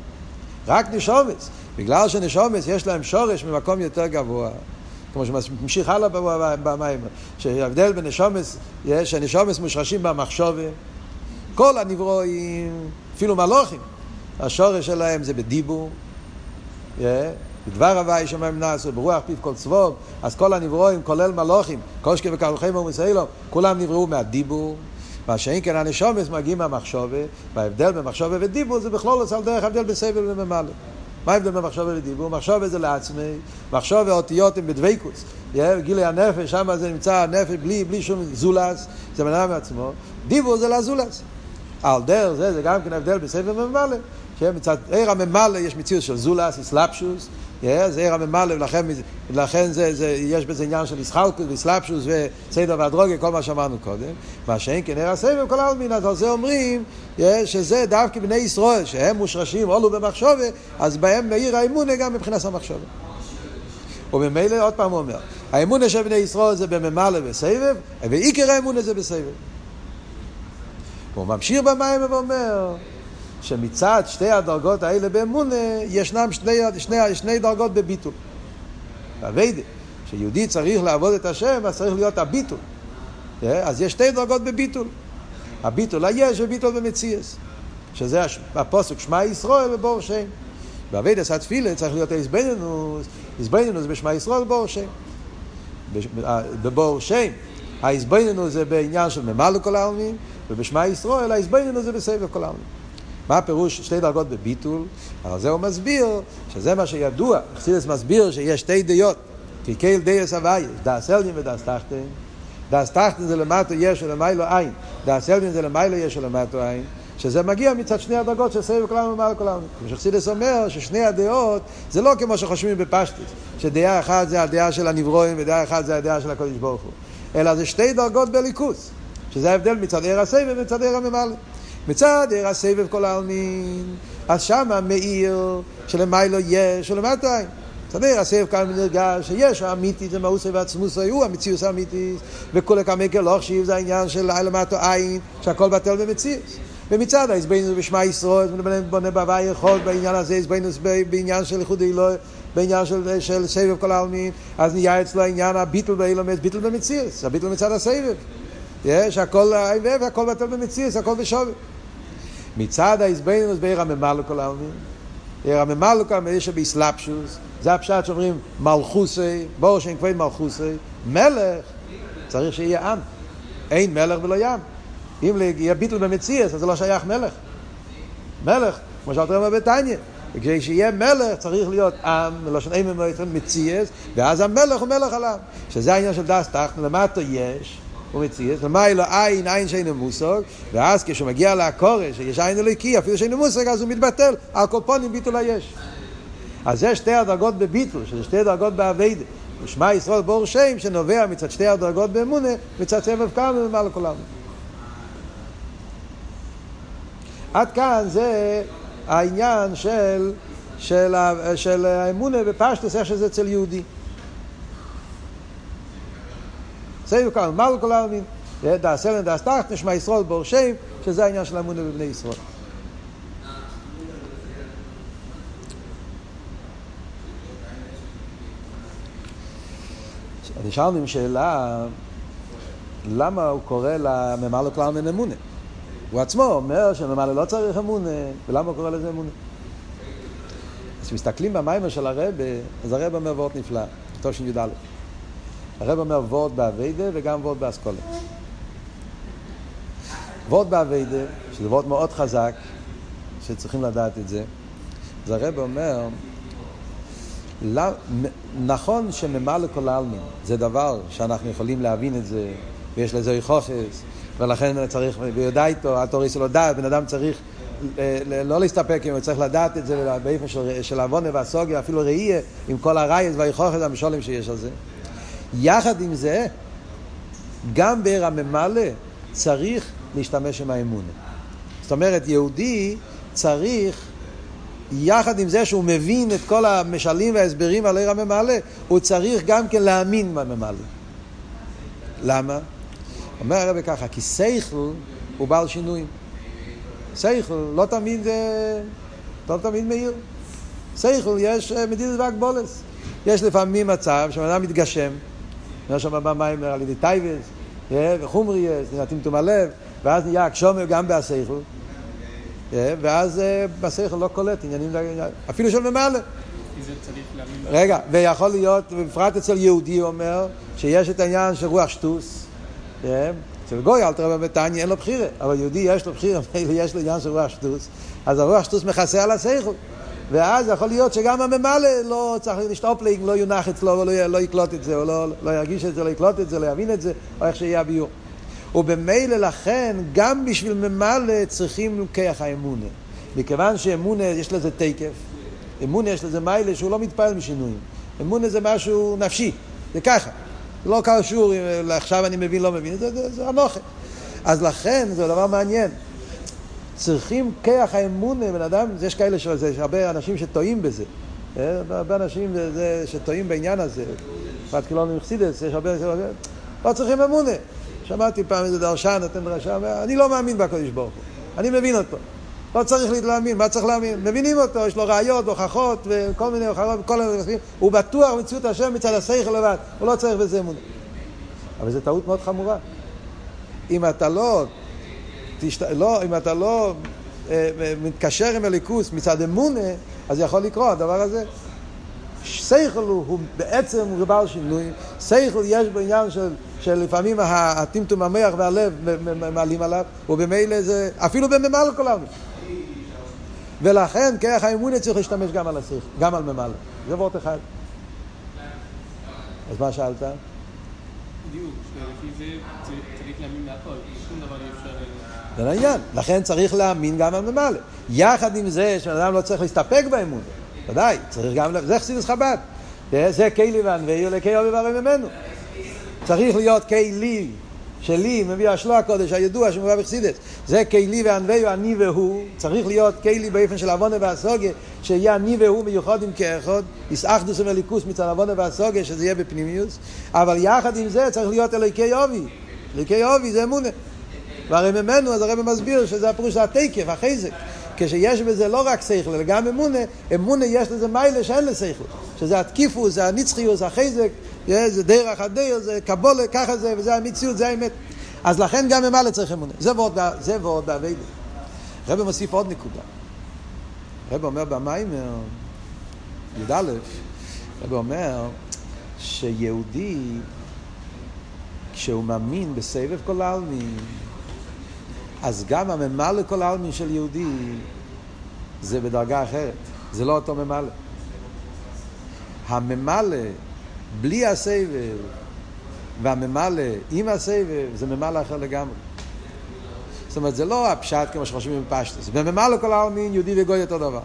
רק נשומץ. בגלל שנשומץ יש להם שורש ממקום יותר גבוה. כמו שממשיך הלאה במים, שההבדל בין נשומץ, שנשומץ מושרשים במחשובה. כל הנברואים, אפילו מלוכים, השורש שלהם זה בדיבור. בדבר הוואי שמיים נעשו, ברוח פיו כל צבוב, אז כל הנברואים, כולל מלוכים, קושקי וקרלכם ומסיילום, כולם נבראו מהדיבור. מה שאין כן הנשומס מגיעים מהמחשובה, וההבדל בין מחשובה ודיבור זה בכלול עושה על דרך ההבדל בסבל וממלא. מה ההבדל בין מחשובה לדיבור? מחשובה זה לעצמי, מחשובה אותיות הם בדבקוס. גילי הנפש, שם זה נמצא הנפש בלי, בלי שום זולס, זה מנהל מעצמו. דיבור זה לזולס. על דרך זה, זה גם כן ההבדל בסבל וממלא. שמצד עיר הממלא יש מציאות של זולס, אסלאפשוס, זה עיר הממלא, ולכן, ולכן זה, זה, יש בזה עניין של ישחלקוס ואסלאפשוס וסדר והדרוגיה, כל מה שאמרנו קודם. מה שאין כן עיר הסבב, כל העלמין, אז על זה אומרים שזה דווקא בני ישראל, שהם מושרשים, עולו במחשובה, אז בהם מאיר האמונה גם מבחינת המחשובה. וממילא, עוד פעם הוא אומר, האמונה של בני ישראל זה בממלא בסבב, ועיקר האמונה זה בסבב. הוא ממשיך במים ואומר, שמצד שתי הדרגות האלה באמונה, ישנם שני, שני, שני דרגות בביטול. אביידה, שיהודי צריך לעבוד את השם, אז צריך להיות הביטול. אה, אז יש שתי דרגות בביטול. הביטול היש וביטול במציאס. שזה הפוסק שמע ישראל ובור שם. באביידס התפילה צריך להיות איזבנינוס, איזבנינוס בשמע ישראל ובור שם. בבור שם. האיזבנינוס זה בעניין של ממלא כל העלמין, ובשמע ישראל האיזבנינוס זה בסבב כל העלמין. מה הפירוש שתי דרגות בביטול? על זה הוא מסביר שזה מה שידוע. חסידס מסביר שיש שתי דעות, כי קהיל דייס הוויה, דאס אלדין ודאס תחתן. דאס תחתן זה למטו יש ולמיילו אין. דאס אלדין זה למיילו יש ולמטו אין. שזה מגיע מצד שני הדרגות של סבב כולנו ומעל כולנו. כמו שחסידס אומר ששני הדעות זה לא כמו שחושבים בפשטוס, שדעה אחת זה הדעה של הנברואים ודעה אחת זה הדעה של הקדוש ברוך הוא. אלא זה שתי דרגות בליכוס, שזה ההבדל מצד עיר הסבב ומצד עיר הממלא. מצד עיר הסבב כל העלמין, אז שמה מאיר שלמיילו יש ולמטה אין. מצד עיר הסבב כאן נרגש שיש האמיתי זה מאוסי ועצמוסי הוא המציאוס האמיתי וכל הקמקר לא חשיב זה העניין של למטו עין שהכל בטל במציאוס. ומצד ההסבינוס בשמע ישראל, בונה בהווי יכול בעניין הזה, הסבינוס בעניין של איחוד אלוהי, בעניין של, של סבב כל העלמין, אז נהיה אצלו העניין הביטול באילומס, ביטול במציאס, הביטול מצד הסבב. יש הכל העבב, הכל בטל במציאס, הכל בשווה. מצד ההסבינוס בעיר הממלא כל העלמין, עיר הממלא כל העלמין יש באסלאפשוס, זה הפשט שאומרים מלכוסי, בואו שאין כבד מלכוסי, מלך צריך שיהיה עם, אין מלך ולא ים. אם יהיה ביטל במציאס, אז זה לא שייך מלך. מלך, כמו שאתה אומר בתניא, כשיהיה מלך צריך להיות עם, מלשון אימא מלכון מציאס, ואז המלך הוא מלך עליו. שזה העניין של דס תחתן, למטה יש, הוא מציאס, למיילו עין, עין שאינו מושג, ואז כשהוא מגיע לעקורש, שיש עין אלוהיקי, אפילו שאינו מושג, אז הוא מתבטל, על כל פונים ביטול היש. אז זה שתי הדרגות בביטול, שזה שתי דרגות באביידה. ושמע ישראל בור שם שנובע מצד שתי הדרגות באמונה, מצד סבב כמה כל העלמין. עד כאן זה העניין של, של, של האמונה בפשטוס, איך שזה אצל יהודי. סבב כמה ומעלה כל העלמין. דאס אלן דאס תחת נשמע ישראל בור שם, שזה העניין של האמונה בבני ישראל. נשארנו עם שאלה, למה הוא קורא לממלא כלל מן אמונה? הוא עצמו אומר שממלא לא צריך אמונה, ולמה הוא קורא לזה אמונה? אז כשמסתכלים במיימר של הרבה, אז הרבה אומר וורט נפלא, תושן י"א. הרב אומר וורט באביידה וגם וורט באסכולה. וורט באביידה, שזה וורט מאוד חזק, שצריכים לדעת את זה, אז הרב אומר, נכון שממלא כל העלמין זה דבר שאנחנו יכולים להבין את זה, ויש לזה חופש, ולכן צריך, ויודע איתו, התורה שלו דעת, בן אדם צריך אה, לא להסתפק, אם הוא צריך לדעת את זה באופן של, של עוונה והסוגיה, אפילו ראייה, עם כל הרייס והיכוחת המשולים שיש על זה. יחד עם זה, גם בעיר הממלא צריך להשתמש עם האמונה. זאת אומרת, יהודי צריך יחד עם זה שהוא מבין את כל המשלים וההסברים על עיר הממלא, הוא צריך גם כן להאמין בממלא. למה? אומר הרב ככה, כי שכל הוא בעל שינויים. שכל לא תמיד, אה, לא תמיד מאיר. שכל יש אה, מדידת והגבולס. יש לפעמים מצב שאדם מתגשם, אומר שם במים על ידי טייבס, אה, וחומריאס, נראה טמטום הלב, ואז נהיה הקשומר גם בהשכל. ואז בשכל לא קולט עניינים, אפילו של ממלא. רגע, ויכול להיות, בפרט אצל יהודי הוא אומר, שיש את העניין של רוח שטוס. אה, אצל גוי אל תראה בתניא אין לו בחירה, אבל יהודי יש לו בחירה, יש לו עניין של רוח שטוס, אז הרוח שטוס מכסה על השכל. ואז יכול להיות שגם הממלא לא צריך לשטופלינג, לא יונח אצלו ולא לא יקלוט את זה, או לא, לא ירגיש את זה, לא יקלוט את זה, לא יבין את זה, או איך שיהיה הביור. ובמילא לכן, גם בשביל ממלא צריכים לוקח האמונה. מכיוון שאמונה יש לזה תקף, אמונה יש לזה מיילה שהוא לא מתפעל משינויים. אמונה זה משהו נפשי, זה ככה. זה לא קשור, עכשיו אני מבין, לא מבין, זה, זה, זה אנוכה. אז לכן, זה דבר מעניין. צריכים כיח האמונה, בן אדם, יש כאלה, יש הרבה אנשים שטועים בזה. אה, הרבה אנשים שטועים בעניין הזה. בפרט כאילו לא מחסידס, יש הרבה... לא צריכים אמונה. שמעתי פעם איזה דרשן נותן דרשה, אני לא מאמין בקדוש ברוך הוא, אני מבין אותו. לא צריך להאמין, מה צריך להאמין? מבינים אותו, יש לו ראיות, הוכחות וכל מיני הוכחות, כל מיני הוא בטוח במציאות השם מצד השכל לבד, הוא לא צריך בזה אמונה. אבל זו טעות מאוד חמורה. אם אתה לא, תשת... לא אם אתה לא אה, מתקשר עם הליכוס מצד אמונה, אז יכול לקרות הדבר הזה. שכל הוא, הוא בעצם בעל שינוי, שכל יש בו עניין של, שלפעמים הטמטום המח והלב מעלים עליו, ובמילא זה, אפילו בממלא כל העולם. ולכן כרך האמונה צריך להשתמש גם על השכל, גם על ממלא. זה וורט אחד. אז מה שאלת? בדיוק, לפי זה צריך להאמין להכל, שום דבר אי אפשר... זה העניין, לכן צריך להאמין גם על ממלא. יחד עם זה שבן אדם לא צריך להסתפק באמונה. ודאי, צריך גם, זה חסידס חב"ד. זה כלי וענווהו לכי אובי והרי ממנו. צריך להיות כלי שלי, מביא השלו הקודש הידוע שמובא בחסידס. זה כלי וענווהו אני והוא. צריך להיות כלי באופן של עוונה והסוגיה, שיהיה אני והוא מיוחדים כאחד. יסאחדוס ומליקוס מצד עוונה והסוגיה, שזה יהיה בפנימיוס. אבל יחד עם זה צריך להיות אליקי אובי. אליקי אובי זה אמונה. והרי ממנו, אז הרב מסביר שזה הפירוש התקף, החזק. כשיש בזה לא רק שכל, אלא גם אמונה, אמונה יש לזה מיילה שאין לשכל, שזה התקיפוס, זה הנצחיוס, החזק, זה דרך הדרך, זה קבולה, ככה זה, וזה המציאות, זה האמת. אז לכן גם ממלא צריך אמונה. זה ועוד, זה ועוד באביידה. רבי מוסיף עוד נקודה. רבי אומר במיימר, י"א, רבי אומר שיהודי, כשהוא מאמין בסבב כל העלמין, אז גם הממלא כל העלמין של יהודי זה בדרגה אחרת, זה לא אותו ממלא. הממלא בלי הסבב והממלא עם הסבב זה ממלא אחר לגמרי. זאת אומרת, זה לא הפשט כמו שחושבים בפשטוס. בממלא כל העלמין יהודי וגוי אותו דבר.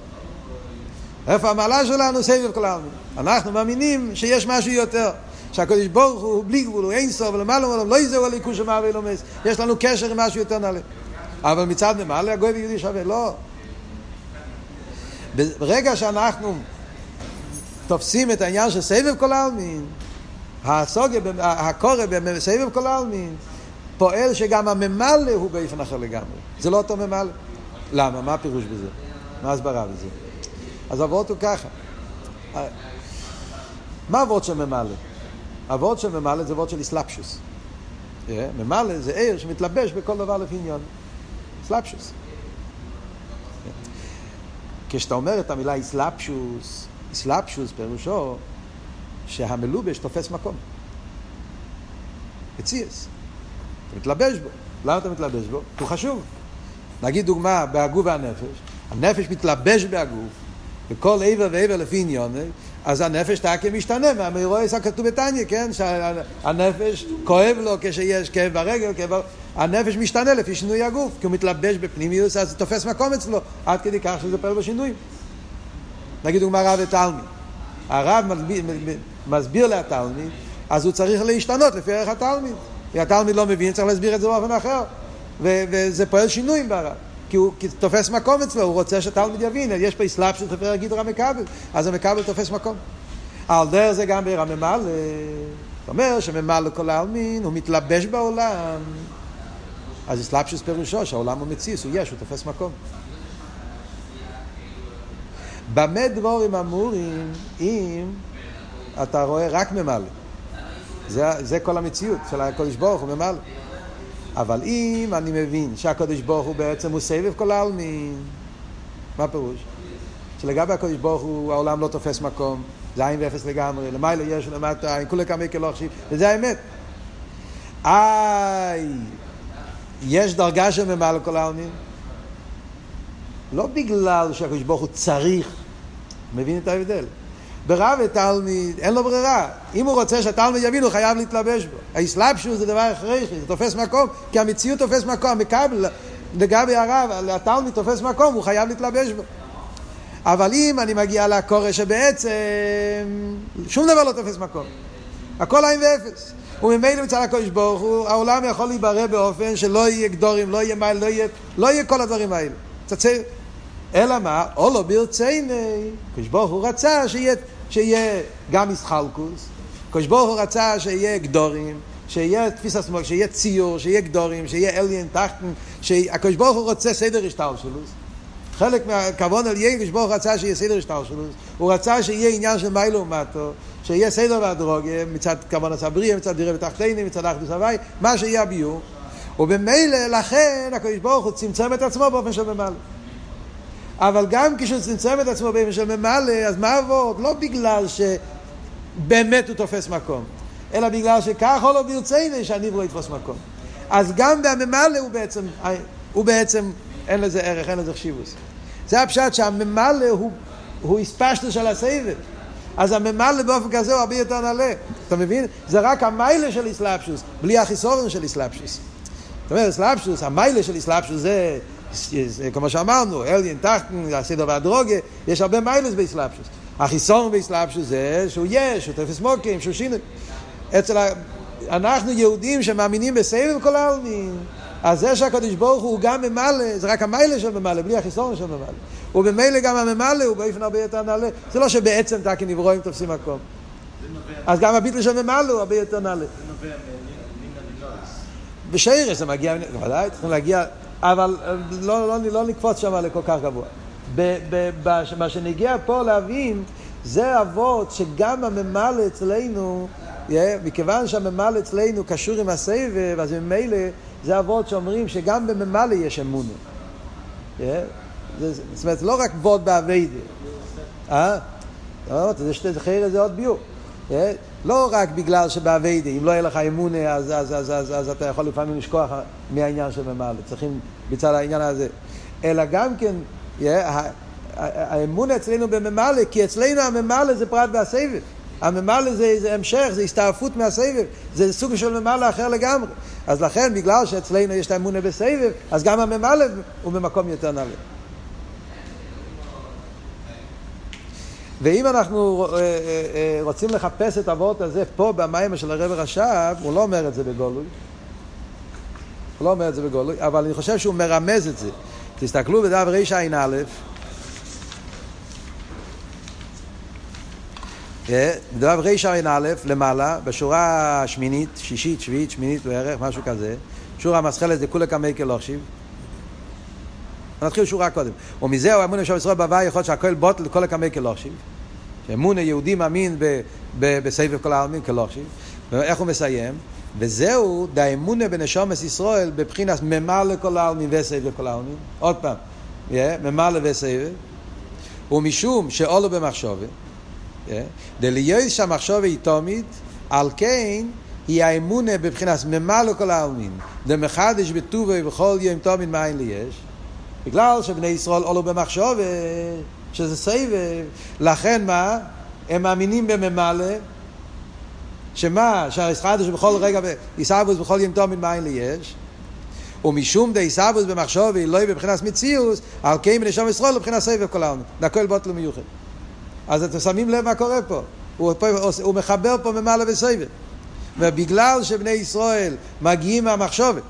איפה המעלה שלנו? סבב כל העלמין. אנחנו מאמינים שיש משהו יותר. שהקדוש ברוך הוא בלי גבול, הוא אין סוף, ולמעלה ולמעלה, לא יזהו על עיקוש המעלה ולומס. יש לנו קשר עם משהו יותר נעלה. אבל מצד ממעלה, הגוי ויהודי שווה, לא. ברגע שאנחנו תופסים את העניין של סבב כל העלמין, הקורא בסבב כל העלמין, פועל שגם הממלא הוא באופן אחר לגמרי. זה לא אותו ממלא. למה? מה הפירוש בזה? מה ההסברה בזה? אז אבות הוא ככה. מה אבות של ממלא? אבות של ממלא זה אבות של אסלאפשוס. ממלא זה עיר שמתלבש בכל דבר לפי עניין. אסלאפשוס. כשאתה אומר את המילה אסלאפשוס, אסלאפשוס פירושו שהמלובש תופס מקום. מציאס. אתה מתלבש בו. למה אתה מתלבש בו? הוא חשוב. נגיד דוגמה, בהגוף והנפש. הנפש מתלבש בהגוף, וכל עבר ועבר לפי עניון, אז הנפש תקה משתנה מהמאירויס הכתוב בתניא, כן? שהנפש כואב לו כשיש כאב ברגל, כאב ברגל. הנפש משתנה לפי שינוי הגוף, כי הוא מתלבש בפנימיוס, אז זה תופס מקום אצלו, עד כדי כך שזה פועל בשינויים. נגיד דוגמה רב ותלמיד. הרב מסביר, מסביר לתלמיד, אז הוא צריך להשתנות לפי ערך התלמיד. כי התלמיד לא מבין, צריך להסביר את זה באופן אחר. ו- וזה פועל שינויים ברב. כי הוא כי תופס מקום אצלו, הוא רוצה שהתלמיד יבין, יש פה אסלאפ של תפאר גידור המקבל, אז המקבל תופס מקום. על דרך זה גם בעיר הממלא, זאת אומרת שממלא כל העלמין, הוא מתלבש בעולם. אז אסלאפשוס פירושו שהעולם הוא מציס, הוא יש, הוא תופס מקום. במה דבורים אמורים אם אתה רואה רק ממלא? זה, זה כל המציאות של הקודש ברוך הוא ממלא. אבל אם אני מבין שהקודש ברוך הוא בעצם הוא סבב כל העלמין, מה הפירוש? שלגבי הקודש ברוך הוא העולם לא תופס מקום, זה עין ואפס לגמרי, למעלה יש ולמטה עין, כולי כמה כלא חשיב, וזה האמת. איי, יש דרגה של ממעל כל העלמין? לא בגלל שהקדוש ברוך הוא צריך, מבין את ההבדל. ברב ותלמיד, אין לו ברירה. אם הוא רוצה שהתלמיד יבין, הוא חייב להתלבש בו. האסלאפשוס זה דבר הכרחי, זה תופס מקום, כי המציאות תופס מקום, המקבל, לגבי הרב, התלמיד תופס מקום, הוא חייב להתלבש בו. אבל אם אני מגיע לקורא שבעצם שום דבר לא תופס מקום. הכל עין ואפס. וממילא מצד הקדוש ברוך הוא, העולם יכול להיברא באופן שלא יהיה גדורים, לא יהיה מייל, לא יהיה, לא יהיה כל הדברים האלה. תצא, אלא מה? או לא ברצייני. הקדוש ברוך הוא רצה שיהיה, שיהיה גם ישחלקוס, הקדוש ברוך הוא רצה שיהיה גדורים, שיהיה תפיסה שמאל, שיהיה ציור, שיהיה גדורים, שיהיה אליין תחתן, שהקדוש ברוך הוא רוצה סדר השטר שלו. חלק מהכוון על יהיה, ברוך רצה שיהיה סדר השטר שלו, הוא רצה שיהיה עניין של מיילו ומטו, שיהיה סדר והדרוגיה, מצד כוון הסבריה, מצד דירה ותחתיני, מצד אחדוס הוואי, מה שיהיה הביור. ובמילא, לכן, הקדוש ברוך הוא צמצם את עצמו באופן של ממלא. אבל גם כשהוא צמצם את עצמו באופן של ממלא, אז מה עבוד? לא בגלל שבאמת הוא תופס מקום, אלא בגלל שכך או לא ברציני שהניב לא יתפוס מקום. אז גם בממלא הוא בעצם, הוא בעצם, אין לזה ערך, אין לזה חשיבוס. זה הפשט שהממלא הוא, הוא הספשטו של הסבב. אז הממלא באופן כזה הוא הרבה יותר נעלה. אתה מבין? זה רק המיילה של אסלאפשוס, בלי החיסורן של אסלאפשוס. זאת אומרת, אסלאפשוס, המיילה של אסלאפשוס זה, כמו שאמרנו, אליין, טחטן, הסדר והדרוגיה, יש הרבה מיילס באסלאפשוס. החיסורן באסלאפשוס זה שהוא יש, שהוא תפס מוקים, שהוא שינוי. אצל ה... אנחנו יהודים שמאמינים בסבב כל העלמין. אז זה שהקדוש ברוך הוא גם ממלא, זה רק המיילה של ממלא, בלי החיסורן של ממלא. ובמילא גם הממלא הוא באופן הרבה יותר נעלה. זה לא שבעצם תקי נברואים תופסים מקום. אז גם הביטל של ממלא הוא הרבה יותר נעלה. בשיירס זה מגיע, בוודאי, צריכים להגיע, אבל לא, לא, לא נקפוץ שם לכל כך גבוה. מה שנגיע פה להבין, זה אבות שגם הממלא אצלנו, מכיוון שהממלא אצלנו קשור עם הסבב, אז ממילא זה אבות שאומרים שגם בממלא יש אמונה. זאת אומרת, לא רק ווד באביידה. אה? זה שתי זכיר זה עוד ביור. לא רק בגלל שבאביידה, אם לא יהיה לך אמונה, אז, אז, אז, אז, אז אתה יכול לפעמים לשכוח מהעניין של ממלא. צריכים בצד העניין הזה. אלא גם כן, האמונה אצלנו בממלא, כי אצלנו הממלא זה פרט והסבב. הממלא זה, זה המשך, זה הסתעפות מהסבב, זה סוג של ממלא אחר לגמרי. אז לכן, בגלל שאצלנו יש את האמונה בסבב, אז גם הממלא הוא במקום יותר נעלה. ואם אנחנו אה, אה, אה, רוצים לחפש את הוורט הזה פה במים של הרב רש"ב, הוא לא אומר את זה בגולוי. הוא לא אומר את זה בגולוי, אבל אני חושב שהוא מרמז את זה. תסתכלו בדף רע"א, בדף רע"א למעלה, בשורה השמינית, שישית, שביעית, שמינית בערך, משהו כזה, שורה המסחלת זה כולי כמי כלוכשיב. נתחיל שורה קודם. ומזהו אמון עכשיו ישראל בהווה יכול שהכל בוט לכל הקמי כלוכשיב. שאמון היהודי מאמין בסבב כל העלמין כלוכשיב. ואיך הוא מסיים? וזהו דאמונה בנשומס ישראל בבחינת ממלא לכל העלמין וסבב כל העלמין. עוד פעם, ממלא וסבב. ומשום שאולו במחשובה, yeah, דליועז שהמחשובה היא תומית, על כן היא האמונה בבחינת ממלא כל העלמין. דמחדש בטובו ובכל יום תומית מאין לי יש. בגלל שבני ישראל עולו במחשוב, שזה סבב. לכן מה? הם מאמינים בממלא, שמה? שהאסחדוש בכל רגע, עיסאוווס בכל יום תומין מאין לי יש. ומשום דה עיסאוווס במחשוב, לא יהיה בבחינת מציאוס, על כן בנשום ישראל לבחינת סבב כל העולם. דקל בוטלו מיוחד. אז אתם שמים לב מה קורה פה. הוא, פה, הוא מחבר פה ממעלה וסבב. ובגלל שבני ישראל מגיעים מהמחשובת,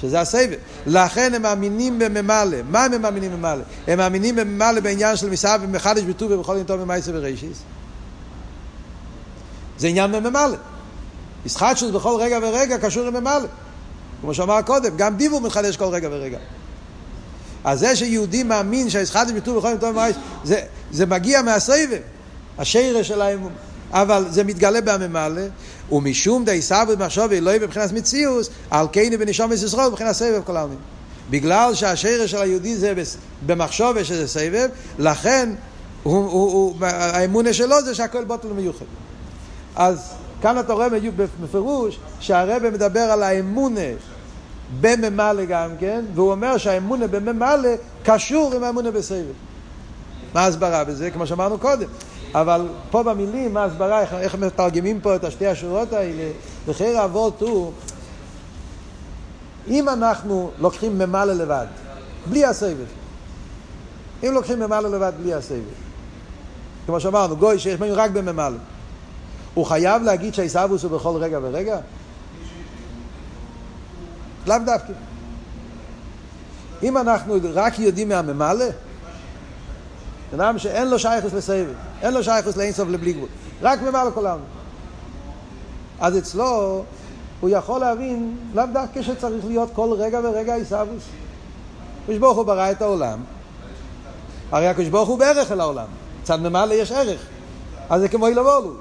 שזה הסבב. לכן הם מאמינים בממלא. מה הם מאמינים בממלא? הם מאמינים בממלא בעניין של מסעב ומחדש בטוב ובכל יום טוב במייסר ורישיס. זה עניין בממלא. ישחטשוס בכל רגע ורגע קשור לממלא. כמו שאמר קודם, גם דיבור מתחדש כל רגע ורגע. אז זה שיהודי מאמין שהישחטשוס בטוב ובכל יום טוב במייסר, זה, מגיע מהסבב. השרש של האמון. אבל זה מתגלה בממלא, ומשום די סבא במחשוב אלוהי בבחינת מציאוס, על כן בנשום ישראל בבחינת סבב כל העלמין. בגלל שהשרש של היהודי זה במחשוב שזה סבב, לכן הוא, הוא, הוא, האמונה שלו זה שהכל בוטל מיוחד. אז כאן אתה רואה בפירוש שהרבא מדבר על האמונה בממלא גם כן, והוא אומר שהאמונה בממלא קשור עם האמונה בסבב. מה ההסברה בזה? כמו שאמרנו קודם. אבל פה במילים, מה ההסברה, איך, איך מתרגמים פה את השתי השורות האלה, וחייר אבות הוא, אם אנחנו לוקחים ממלא לבד, בלי הסבב, אם לוקחים ממלא לבד בלי הסבב, כמו שאמרנו, גוי שיש ממנו רק בממלא, הוא חייב להגיד שהעיסאוווס הוא בכל רגע ורגע? לאו דווקא. אם אנחנו רק יודעים מהממלא, אדם שאין לו שייכוס לסבב, אין לו שייכוס לאינסוף לבלי גבול, רק ממעל כל העולם. אז אצלו הוא יכול להבין לאו דווקא שצריך להיות כל רגע ורגע עיסאוווס. הקדוש ברוך הוא ברא את העולם, הרי הקדוש ברוך הוא בערך אל העולם, צד ממעלה יש ערך, אז זה כמו אילבולו.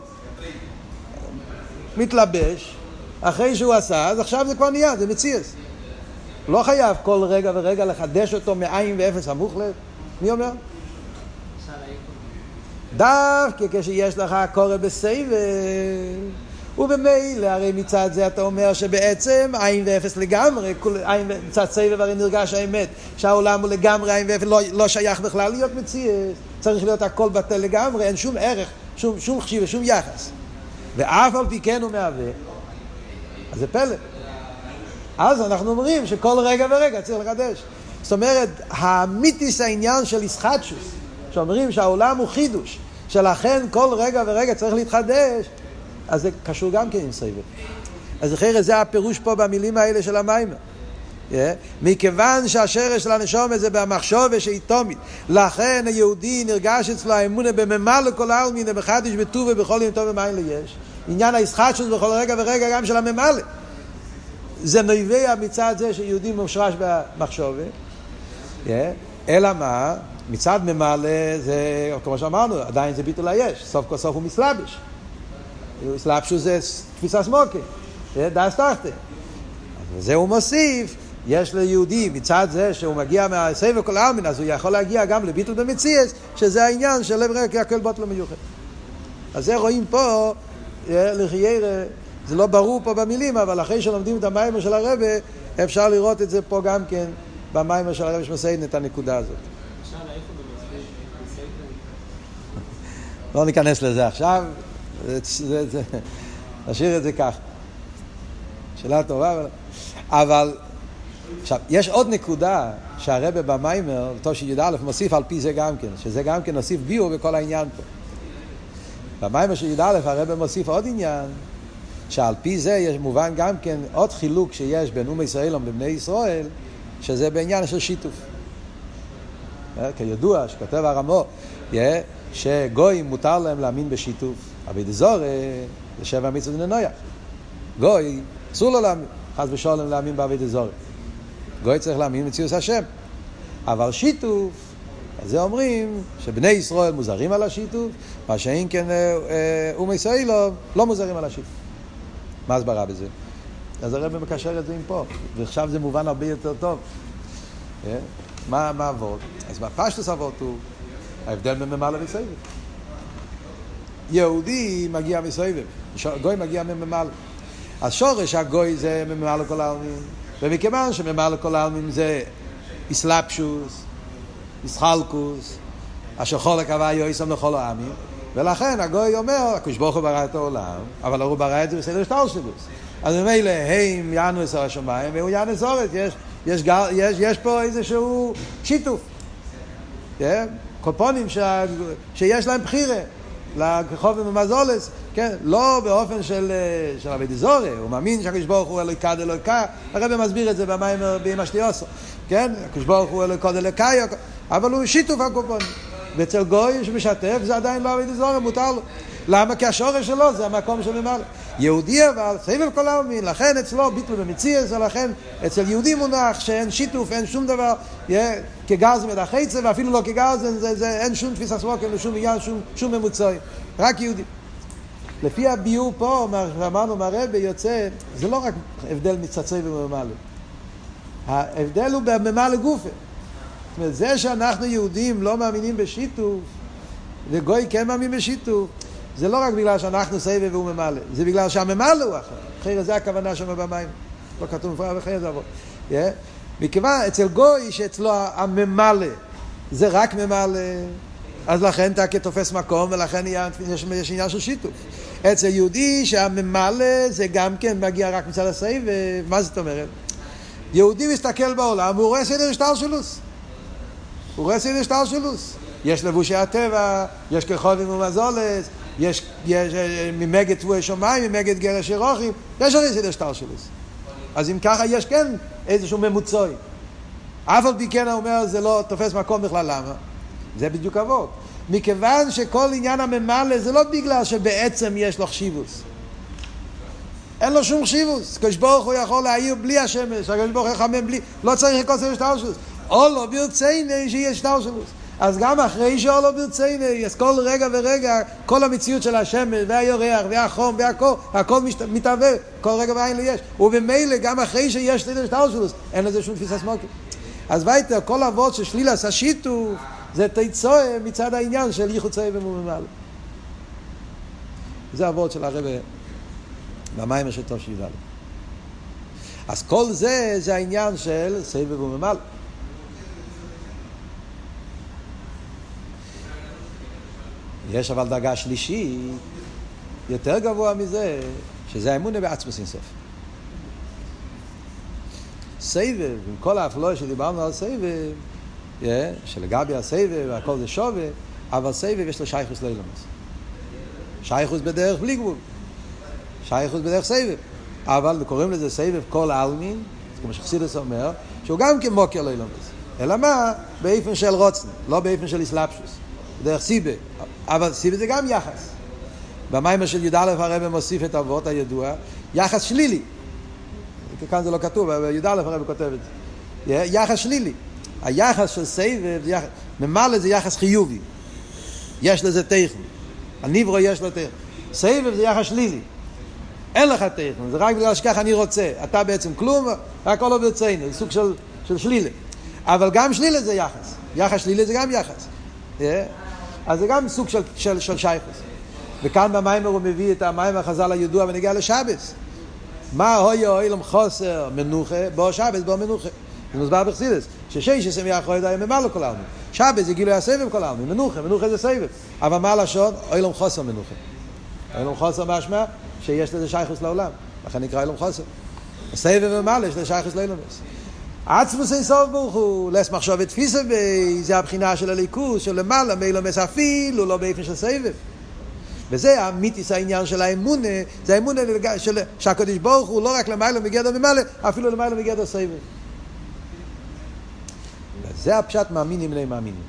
מתלבש, אחרי שהוא עשה, אז עכשיו זה כבר נהיה, זה מציאס. לא חייב כל רגע ורגע לחדש אותו מאין ואפס המוחלט. מי אומר? דווקא כשיש לך קורא בסבב, ובמילא הרי מצד זה אתה אומר שבעצם עין ואפס לגמרי, עין, מצד סבב הרי נרגש האמת, שהעולם הוא לגמרי עין ואפס, לא, לא שייך בכלל להיות מציאס, צריך להיות הכל בטל לגמרי, אין שום ערך, שום, שום חשיב ושום יחס. ואף על פי כן הוא מהווה, אז זה פלא. אז אנחנו אומרים שכל רגע ורגע צריך לחדש. זאת אומרת, האמיתיס העניין של ישחטשוס, שאומרים שהעולם הוא חידוש, שלכן כל רגע ורגע צריך להתחדש, אז זה קשור גם כן עם סבב. אז אחרי זה הפירוש פה במילים האלה של המים. Yeah. מכיוון שהשרש של הנשום זה במחשוב שהיא תומית, לכן היהודי נרגש אצלו האמונה בממה לכל העלמין, בחדיש בטוב ובכל יום טוב ומים ליש. עניין הישחטשות בכל רגע ורגע גם של הממלא. זה נובע מצד זה שיהודי מושרש במחשוב. Yeah. אלא מה? מצד ממלא זה, כמו שאמרנו, עדיין זה ביטול היש, סוף כל סוף הוא מסלבש. סלבשו זה תפיסה סמוקי, דאס תחתה. וזה הוא מוסיף, יש ליהודי מצד זה שהוא מגיע מהסבב כל העלמין, אז הוא יכול להגיע גם לביטול במציאס, שזה העניין של לב ריק הכל בוטל מיוחד. אז זה רואים פה, לחיירה, זה לא ברור פה במילים, אבל אחרי שלומדים את המיימר של הרבה, אפשר לראות את זה פה גם כן, במיימר של הרבה שמסיין את הנקודה הזאת. לא ניכנס לזה עכשיו, נשאיר את זה כך. שאלה טובה, אבל... אבל עכשיו, יש עוד נקודה שהרבא במיימר, בתושי י"א, מוסיף על פי זה גם כן, שזה גם כן נוסיף ביור בכל העניין פה. במיימר של י"א הרבא מוסיף עוד עניין, שעל פי זה יש מובן גם כן עוד חילוק שיש בין אומי ישראל ובני ישראל, שזה בעניין של שיתוף. אה, כידוע, שכותב הרמו, שגויים מותר להם להאמין בשיתוף, אבל דזור זה שבע מצוות ננויה. גוי, אסור לו להאמין, חס ושלום להאמין בעביד דזור. גוי צריך להאמין במציאות השם. אבל שיתוף, אז זה אומרים שבני ישראל מוזרים על השיתוף, מה שאין כן אומי ישראל לא מוזרים על השיתוף. מה הסברה בזה? אז הרב מקשר את זה עם פה, ועכשיו זה מובן הרבה יותר טוב. מה האבות? אז בפשטוס אבות הוא ההבדל בין ממלא וסבב. יהודי מגיע מסבב, גוי מגיע ממלא. אז שורש הגוי זה ממלא כל העלמין, ומכיוון שממלא כל העלמין זה אסלאפשוס, אסחלקוס, אשר חולק הווה יויסם לכל העמים, ולכן הגוי אומר, הקדוש ברוך הוא ברא את העולם, אבל הוא ברא את זה בסדר שטר שלוס. אז ממילא הם יענו עשר השמיים והוא יענו עשרת, יש, יש, יש, יש פה איזשהו שיתוף. Yeah, קופונים ש... שיש להם בחירה. לחובים ומזולס, כן, לא באופן של, של אבי דזורי, הוא מאמין שהקדוש ברוך הוא אלוקא דלוקא, הרב מסביר את זה במים באמא שטיוסו, כן, הקדוש ברוך הוא אלוקא דלוקא, אבל הוא שיתוף הקופונים. ואצל גוי שמשתף זה עדיין לא אבי דזורי, מותר לו. למה? כי השורש שלו זה המקום של ממלא. יהודי אבל, סבב כל העלמין, לכן אצלו ביטלו במציאס, ולכן אצל יהודי מונח שאין שיתוף, אין שום דבר, כגרזן מדחצה, ואפילו לא כגרזן, זה, זה, אין שום תפיסה סמוקן, שום עניין, שום, שום ממוצעים, רק יהודי. לפי הביור פה, מה שאמרנו מהרבה, יוצא, זה לא רק הבדל מצצי וממלא. ההבדל הוא בממלא גופה. זאת אומרת, זה שאנחנו יהודים לא מאמינים בשיתוף, וגוי כן מאמין בשיתוף, זה לא רק בגלל שאנחנו סבב והוא ממלא, זה בגלל שהממלא הוא אחר. אחרי זה הכוונה שם במים. לא כתוב מפרע וחיי זה עבור. מכיוון, אצל גוי שאצלו הממלא זה רק ממלא, אז לכן אתה כתופס מקום ולכן יש, יש עניין של שיתוף. אצל יהודי שהממלא זה גם כן מגיע רק מצד הסבב, מה זאת אומרת? יהודי מסתכל בעולם, הוא רואה סדר שלוס. הוא רואה סדר שלוס. יש לבושי הטבע, יש כחובים ומזולס, יש, יש ממגד תבואי שמיים, ממגד גרש ירוכים, יש הרי סדר שלוס. אז אם ככה יש כן איזשהו ממוצוי. אף על פי כן אומר זה לא תופס מקום בכלל, למה? זה בדיוק אבות. מכיוון שכל עניין הממלא זה לא בגלל שבעצם יש לו חשיבוס. אין לו שום חשיבוס. קדוש ברוך הוא יכול להעיר בלי השמש, הקדוש ברוך הוא יחמם בלי, לא צריך לכל סדר שטר שלוס. או לא ברציני שיש שטר שלוס. אז גם אחרי שאולו ברציני, אז כל רגע ורגע, כל המציאות של השמש והיורח והחום והכל, הכל מתהווה, כל רגע ואין לי יש. ובמילא גם אחרי שיש סדר שטלשלוס, אין לזה שום תפיסה סמוקית. אז וייטר, כל אבות של שלילס השיתוף, זה תיצואה מצד העניין של ייחוד צבע וממלא. זה אבות של הרבה במים של טוב שידע אז כל זה, זה העניין של סבב וממלא. יש אבל דרגה שלישית, יותר גבוה מזה, שזה האמונה בעצמוס אינסוף. סבב, עם כל האפלוי שדיברנו על סבב, yeah, שלגבי הסבב, הכל זה שווה, אבל סבב יש לו שייכוס לאילומס. שייכוס בדרך בלי גבול. שייכוס בדרך סבב. אבל קוראים לזה סבב כל העלמין, כמו שחסידס אומר, שהוא גם כן מוקר לאילומס. אלא מה? באיפן של רוצן, לא באיפן של אסלאפשוס. דרך סיבה. אבל סיבה זה גם יחס. במיימר של י"א הרב מוסיף את אבות הידוע, יחס שלילי. כאן זה לא כתוב, אבל י"א הרב כותב את זה. יחס שלילי. היחס של סבב. ממלא זה יחס חיובי. יש לזה תכן. הניברו יש לו תכן. סבב זה יחס שלילי. אין לך תכן, זה רק בגלל שככה אני רוצה. אתה בעצם כלום, רק כל ברצינו, זה סוג של, של שלילה. אבל גם שלילה זה יחס. יחס שלילי זה גם יחס. אז זה גם סוג של, של, של שייכוס. וכאן במיימר הוא מביא את המיימר החז"ל הידוע ונגיע לשבס. מה הוי אוילם חוסר מנוחה, בו שבס בו מנוחה. זה מוסבר בחסידס, ששש שמח אוהד היה ממלא כל העלמין. שבס זה גילוי הסבב כל העלמין, מנוחה, מנוחה זה סבב. אבל מה הלשון? אוילם חוסר מנוחה. אוילם חוסר משמע שיש לזה שייכוס לעולם. לכן נקרא אוילם חוסר. סבב ומעלה יש לזה שייכוס לעולם. עצמוס אין סוף ברוך הוא, לס מחשוב ותפיסה בי, זה הבחינה של הליכוס, של למעלה, מילא מספיל, הוא לא באופן של סבב. וזה המיתיס העניין של האמונה, זה האמונה של, שהקדוש ברוך הוא לא רק למעלה מגדר ממעלה, אפילו למעלה מגדר סבב. זה הפשט מאמינים בני מאמינים.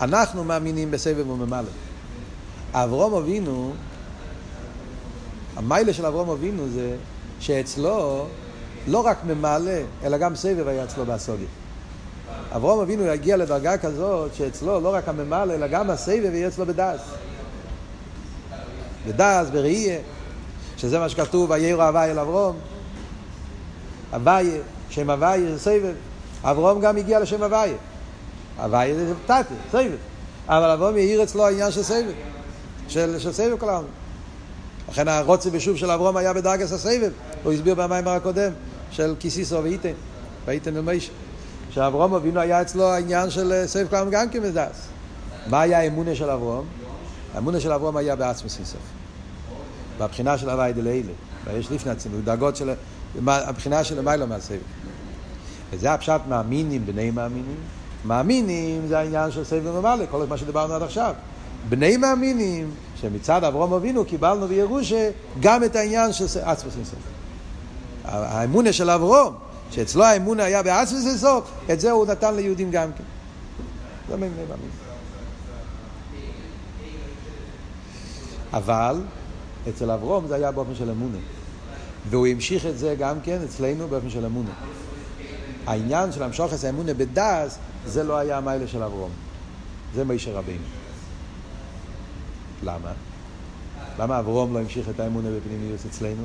אנחנו מאמינים בסבב וממלא. אברום אבינו, המיילה של אברום אבינו זה שאצלו לא רק ממלא, אלא גם סבב היה אצלו בסוגיה. אברום אבינו יגיע לדרגה כזאת שאצלו לא רק הממלא, אלא גם הסבב יהיה אצלו בדס. בדס, בראייה, שזה מה שכתוב, וירא הוואי אל אברום. הוויה, שם הוויה זה סבב. אברום גם הגיע לשם הוויה. הוויה זה תתה, סבב. אבל אברום יאיר אצלו העניין של סבב. של, של סבב כל העולם. לכן הרוצה בשוב של אברום היה בדרגס הסבב. הוא הסביר במיימר הקודם של כיסיסו ואיתן, ואיתן ומיישה. שאברום אבינו היה אצלו העניין של סבב כל העולם גם כן בדס. מה היה האמונה של אברום? האמונה של אברום היה בעצמוס איסוף. בבחינה של הוואי דלילה. ויש לפני עצמנו, דרגות של... הבחינה של המיילו מהסבב. וזה הפשט מאמינים, בני מאמינים. מאמינים זה העניין של סבב ומעלה, כל מה שדיברנו עד עכשיו. בני מאמינים, שמצד אברום אבינו קיבלנו בירושה גם את העניין של עצמוס אינסוף. האמונה של אברום, שאצלו האמונה היה בעצמוס אינסוף, את זה הוא נתן ליהודים גם כן. בני מאמינים. אבל אצל אברום זה היה באופן של אמונה. והוא המשיך את זה גם כן אצלנו באופן של אמונה. העניין של המשוך את האמונה בדס, זה לא היה המיילה של אברום. זה מישר רבינו. למה? למה אברום לא המשיך את האמונה בפנימיוס אצלנו?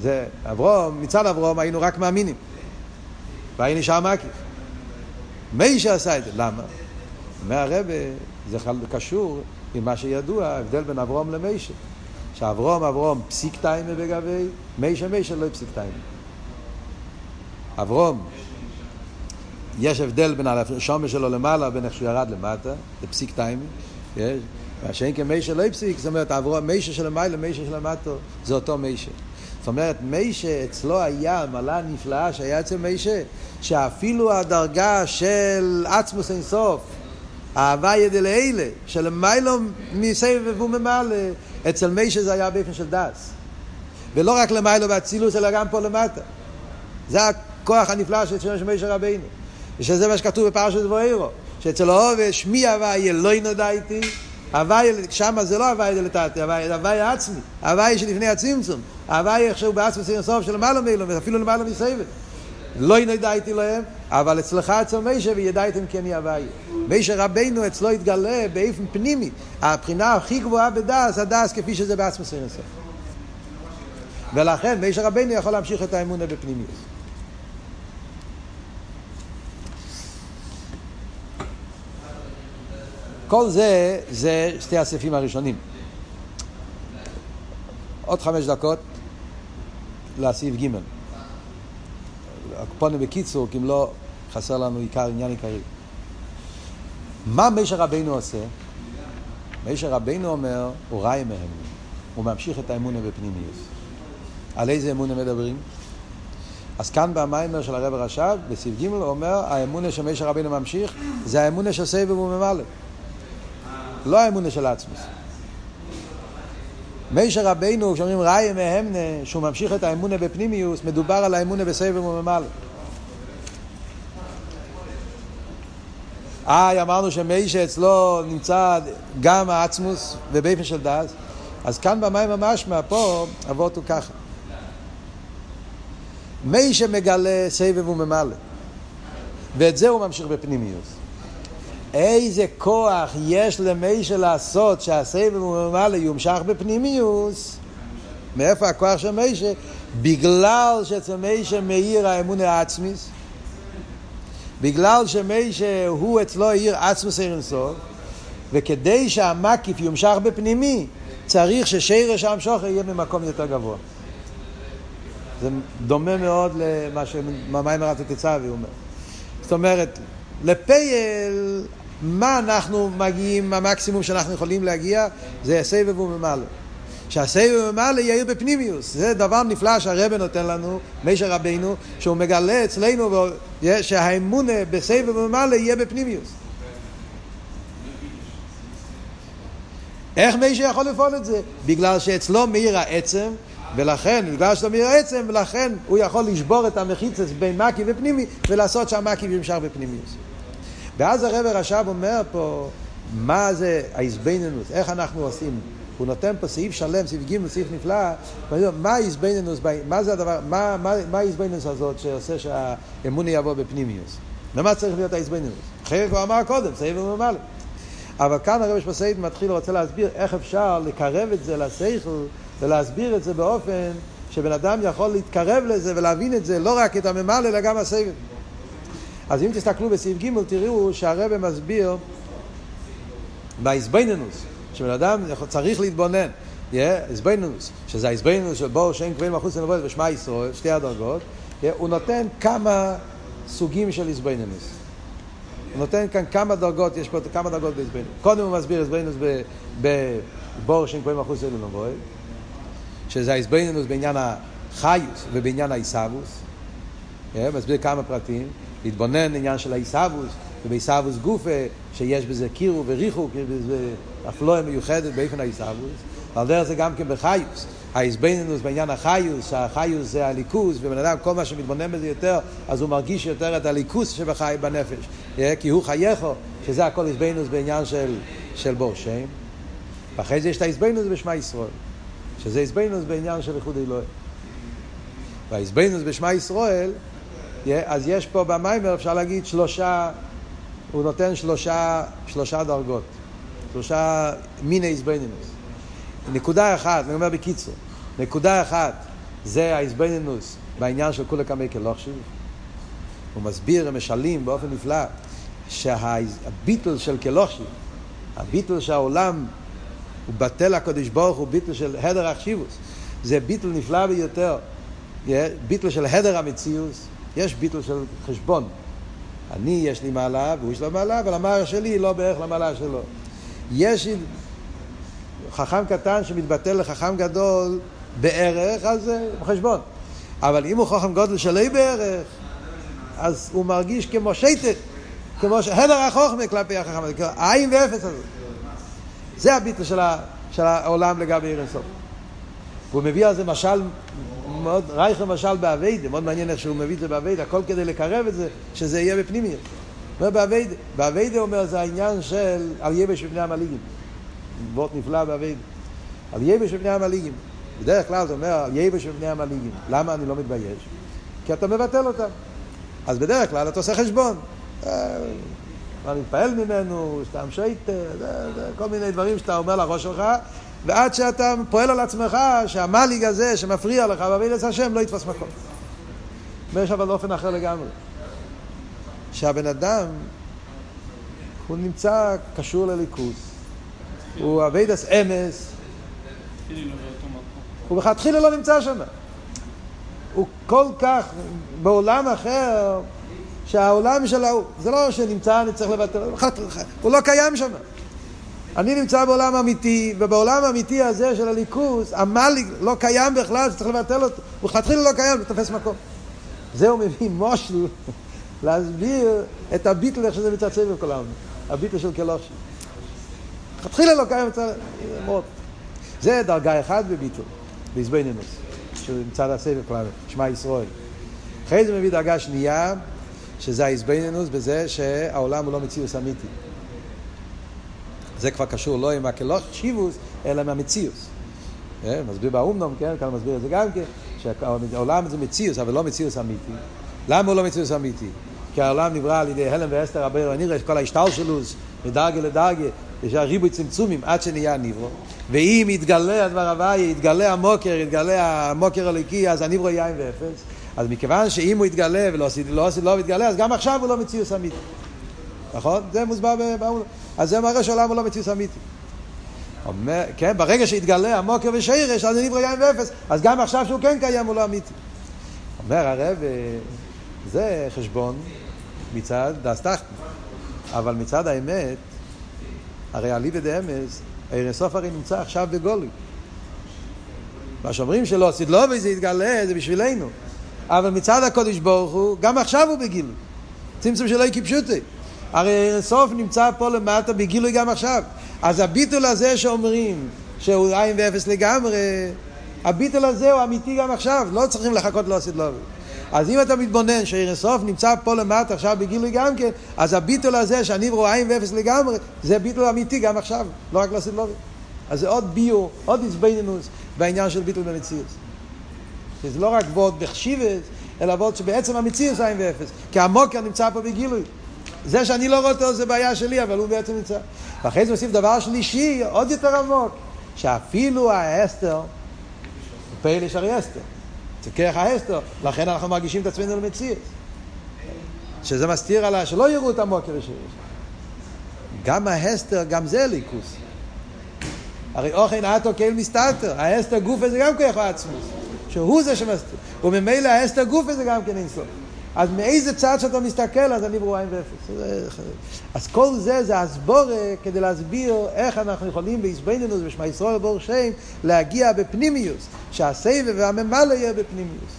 זה, אברום, מצד אברום היינו רק מאמינים. והיינו נשאר מקיף. מישר עשה את זה, למה? אומר הרב, זה קשור עם מה שידוע, ההבדל בין אברום למישר. שאברום אברום פסיק טיימה בגבי, מישה מישה לא פסיק טיימה. אברום, יש הבדל בין השומר שלו למעלה בין איך שהוא ירד למטה, זה פסיק טיימה, יש, והשאין כמישה לא פסיק, זאת אומרת, אברום, מישה של למעלה, מישה של למטה, זה אותו מישה. זאת אומרת, מישה אצלו היה מעלה נפלאה שהיה אצל מישה, שאפילו הדרגה של עצמוס אינסוף, אהבה ידי לאלה, שלמיילו מסבב וממלא, אצל מישה זה היה באופן של דס. ולא רק למיילו באצילוס, אלא גם פה למטה. זה הכוח הנפלא של מישה רבינו. ושזה מה שכתוב בפרשת דבוירו, שאצל העובד שמי הוויה לא ינודעתי, הוויה, שמה זה לא הוויה דלתתי, הוויה עצמי, הוויה שלפני הצמצום, הוויה איך שהוא בעצמי סיר סוף של למעלה מאילו, ואפילו למעלה מסבב. לא ינדעתי להם, אבל אצלך אצל מישה וידעתם כן יהוויה. מישה רבינו אצלו התגלה באופן פנימי. הבחינה הכי גבוהה בדס, הדס כפי שזה בעצמו סיר הסוף. ולכן מישה רבינו יכול להמשיך את האמונה בפנימיות. כל זה, זה שתי הסעיפים הראשונים. עוד חמש דקות לסעיף ג'. הקופונים בקיצור, כי אם לא, חסר לנו עיקר, עניין עיקרי. מה מישר רבינו עושה? מישר רבינו אומר, הוא ראי מהם. הוא ממשיך את האמונה בפנימיוס. על איזה אמונה מדברים? אז כאן במיימר של הרב רש"ב, בסעיף ג' הוא אומר, האמונה שמישר רבינו ממשיך, זה האמונה של סבב וממלא. לא האמונה של עצמוס. מישר רבינו, כשאומרים ראי מהמנה, שהוא ממשיך את האמונה בפנימיוס, מדובר על האמונה בסבב וממלא. אה, אמרנו שמישה אצלו נמצא גם העצמוס ובאופן של דאז, אז כאן במים המשמע, פה אבות הוא ככה. מישה מגלה סבב וממלא, ואת זה הוא ממשיך בפנימיוס. איזה כוח יש למישה לעשות שהסבב וממלא יומשך בפנימיוס? מאיפה הכוח של מישה? בגלל שאצל מישה מאיר האמון העצמיס, בגלל שמישה הוא אצלו עיר עצמוס עיר אינסוף, וכדי שהמקיף יומשך בפנימי, צריך ששרש המשוכר יהיה במקום יותר גבוה. זה דומה מאוד למה שממים מרת התצאבי אומר. זאת אומרת, לפייל, מה אנחנו מגיעים, המקסימום שאנחנו יכולים להגיע, זה סבב וממלא. שהסבב ממלא יאיר בפנימיוס. זה דבר נפלא שהרבא נותן לנו, מישר רבינו, שהוא מגלה אצלנו שהאמונה בסבב ממלא יהיה בפנימיוס. איך מישר יכול לפעול את זה? בגלל שאצלו מאיר העצם, ולכן, בגלל שאתה מאיר העצם, ולכן הוא יכול לשבור את המחיצס בין מקי ופנימי, ולעשות שהמקי ימשך בפנימיוס. ואז הרב רש"ב אומר פה, מה זה ההזבנינוס, איך אנחנו עושים. הוא נותן פה סעיף שלם, סעיף ג', סעיף נפלא, מה ההזבנינוס, מה זה הדבר, מה, ההזבנינוס הזאת שעושה שהאמון יבוא בפנימיוס? למה צריך להיות ההזבנינוס? אחרת הוא אמר קודם, סעיף ומעלה. אבל כאן הרב שפסייד מתחיל, רוצה להסביר איך אפשר לקרב את זה לשכל ולהסביר את זה באופן שבן אדם יכול להתקרב לזה ולהבין את זה, לא רק את הממלא אלא גם הסבב. אז אם תסתכלו בסעיף ג' תראו שהרבא מסביר בהזבנינוס, שבן אדם צריך להתבונן, הזבנינוס, שזה ההזבנינוס של בור שאין קבעים מחוץ לנבואות ושמע ישראל, שתי הדרגות, הוא נותן כמה סוגים של הזבנינוס. הוא נותן כאן כמה דרגות, יש פה כמה דרגות בהזבנינוס. קודם הוא מסביר הזבנינוס בבור שאין קבעים מחוץ לנבואות, שזה ההזבנינוס בעניין החיוס ובעניין העיסאוווס, מסביר כמה פרטים. להתבונן עניין של העיסאוווס, ובעיסאוווס גופה, שיש בזה קירו וריחוק, יש בזה אפלואה מיוחדת באופן העיסאוווס, ועל דרך זה גם כן בחיוס. ההזבנינוס בעניין החיוס, שהחיוס זה הליכוס, ובן אדם כל מה שמתבונן בזה יותר, אז הוא מרגיש יותר את הליכוס שבחי בנפש. כי הוא חייכו, שזה הכל הזבנינוס בעניין של, של בור שם. ואחרי זה יש את ההזבנינוס בשמע ישראל, שזה הזבנינוס בעניין של איחוד אלוהים. וההזבנינוס בשמע ישראל אז יש פה במיימר, אפשר להגיד, שלושה, הוא נותן שלושה, שלושה דרגות, שלושה מיני איזבנינוס. נקודה אחת, אני אומר בקיצור, נקודה אחת זה האיזבנינוס בעניין של כולי קמי כלוכשיב. הוא מסביר, משלים באופן נפלא, שהביטל של כלוכשיב, הביטל שהעולם הוא בטל הקדוש ברוך הוא ביטל של הדר החשיבוס, זה ביטל נפלא ביותר, ביטל של הדר המציאוס, יש ביטול של חשבון. אני, יש לי מעלה, והוא יש לו מעלה, אבל המעלה שלי לא בערך למעלה שלו. יש חכם קטן שמתבטל לחכם גדול בערך, אז זה חשבון. אבל אם הוא חכם גודל שלא בערך, אז הוא מרגיש כמו שייטת, כמו ש... הדר החוכמה כלפי החכם, עין ואפס הזה. זה הביטול של. של העולם לגבי עיר אינסוף. והוא מביא על זה משל מאוד רייך למשל באביידה, מאוד מעניין איך שהוא מביא את זה באביידה, הכל כדי לקרב את זה, שזה יהיה בפנימיות. אומר באביידה, באביידה אומר זה העניין של על יבש ובני המליגים. וורט נפלא באביידה. על יבש ובני המליגים. בדרך כלל זה אומר על יבש ובני המליגים. למה אני לא מתבייש? כי אתה מבטל אותם. אז בדרך כלל אתה עושה חשבון. אה, אני מתפעל ממנו, סתם שייטר, כל מיני דברים שאתה אומר לראש שלך, ועד שאתה פועל על עצמך שהמליג הזה שמפריע לך בעבודת השם לא יתפוס מקום. יש אבל אופן אחר לגמרי. שהבן אדם, הוא נמצא קשור לליכוז. הוא אביידס אמס. הוא בכתחילה לא נמצא שם. הוא כל כך בעולם אחר, שהעולם שלו, זה לא שנמצא, אני צריך לבטל, הוא לא קיים שם. אני נמצא בעולם אמיתי, ובעולם האמיתי הזה של הליכוס, המליג לא קיים בכלל, שצריך לבטל אותו. הוא לכתחילה לא קיים, הוא תופס מקום. זה הוא מביא מושל להסביר את הביטל, איך שזה מתעצב בכל העולם. הביטל של קלושי. לכתחילה לא קיים, מאוד. זה דרגה אחת בביטל, בעזבנינוס, מצד הסבב כלל, שמע ישראל. אחרי זה מביא דרגה שנייה, שזה העזבנינוס בזה שהעולם הוא לא מציאוס אמיתי. זה כבר קשור לא עם הקלוש שיבוס, אלא עם המציאוס. אה, מסביר באומנום, כן? כאן מסביר את זה גם כן, שהעולם זה מציאוס, אבל לא מציאוס אמיתי. למה הוא לא מציאוס אמיתי? כי העולם נברא על ידי הלם ואסתר רבי רנירא, כל ההשתלשלוס, מדרגה לדרגה, יש ריבוי צמצומים עד שנהיה ניברו. ואם יתגלה הדבר הוויה, יתגלה המוקר, יתגלה המוקר הליקי, אז הניברו עם ואפס. אז מכיוון שאם הוא יתגלה ולא לא, לא יתגלה, אז גם עכשיו הוא לא מציאוס אמיתי. נכון? זה מוסבר באומנום. אז זה מראה שהעולם הוא לא מציאות אמיתי. אומר, כן, ברגע שהתגלה המוקר ושירש, אז נברא יין ואפס, אז גם עכשיו שהוא כן קיים הוא לא אמיתי. אומר הרב, זה חשבון מצד דסתחתן, אבל מצד האמת, הרי אליבא דאמס, סוף הרי נמצא עכשיו בגולי. מה שאומרים שלא עשית לא וזה יתגלה, זה בשבילנו. אבל מצד הקודש ברוך הוא, גם עכשיו הוא בגילוי. צמצום שלא יקפשוטי. הרי סוף נמצא פה למטה בגילוי גם עכשיו. אז הביטול הזה שאומרים שהוא עין ואפס לגמרי, הביטול הזה הוא אמיתי גם עכשיו, לא צריכים לחכות לא עשית לא. אז אם אתה מתבונן שעיר סוף נמצא פה למטה עכשיו בגילוי גם כן, אז הביטול הזה שהנברו עין ואפס לגמרי, זה ביטול אמיתי גם עכשיו, לא רק לעשות לא. אז זה עוד ביור, עוד איזבנינוס בעניין של ביטול במציאות. זה לא רק וורד בחשיבס, אלא וורד שבעצם המציאות עין ואפס. כי המוקר נמצא פה בגילוי. זה שאני לא רואה אותו זה בעיה שלי, אבל הוא בעצם נמצא. ואחרי זה מוסיף דבר שלישי, עוד יותר עמוק, שאפילו האסתר, פלא שרי אסתר. זה כרך האסתר, לכן אנחנו מרגישים את עצמנו למציאות. שזה מסתיר על שלא יראו את המוקר שיש. גם ההסתר, גם זה ליכוס. הרי אוכן אטו קהל מסתתר, ההסתר גוף זה גם כוח העצמוס, שהוא זה שמסתיר, וממילא ההסתר גוף זה גם כן אינסוף. אז מאיזה צד שאתה מסתכל, אז אני ברור עין ואפס. אז כל זה זה הסבורה כדי להסביר איך אנחנו יכולים בעזבנינוס ושמע ישראל בור שם להגיע בפנימיוס, שהסבב והממלא יהיה בפנימיוס.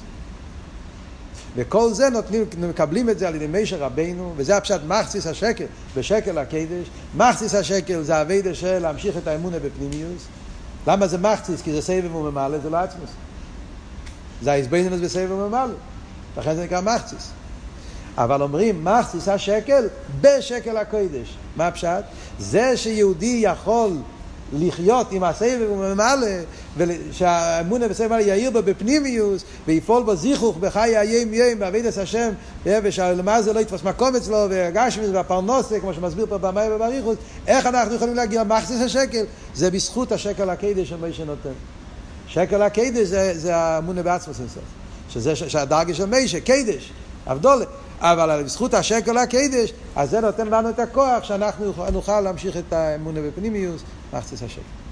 וכל זה נותנים, מקבלים את זה על ידי מישר רבינו, וזה הפשט מחציס השקל, בשקל הקדש. מחציס השקל זה הווידה של להמשיך את האמונה בפנימיוס. למה זה מחציס? כי זה סבב וממלא, זה לא עצמוס. זה ההסבנינוס בסבב וממלא. לכן זה נקרא מחציס. אבל אומרים מחציס השקל בשקל הקודש. מה הפשט? זה שיהודי יכול לחיות עם הסבב וממלא, שהאמונה בסבב וממלא יאיר בו בפנימיוס, ויפעול בו זיכוך בחיי היום יום, בעבידת השם, ושלמה זה לא יתפוס מקום אצלו, והגשמיס והפרנוסה, כמו שמסביר פה במים ובריחוס, איך אנחנו יכולים להגיע למחציס השקל? זה בזכות השקל הקדש שמי שנותן. שקל הקדש זה, זה האמונה בעצמוס אינסוף. שזה שהדרגה של מישה, קדש, אבדולה. אבל בזכות השקל הקדש, אז זה נותן לנו את הכוח שאנחנו נוכל להמשיך את האמונה בפנימיוס, מחצית השקל.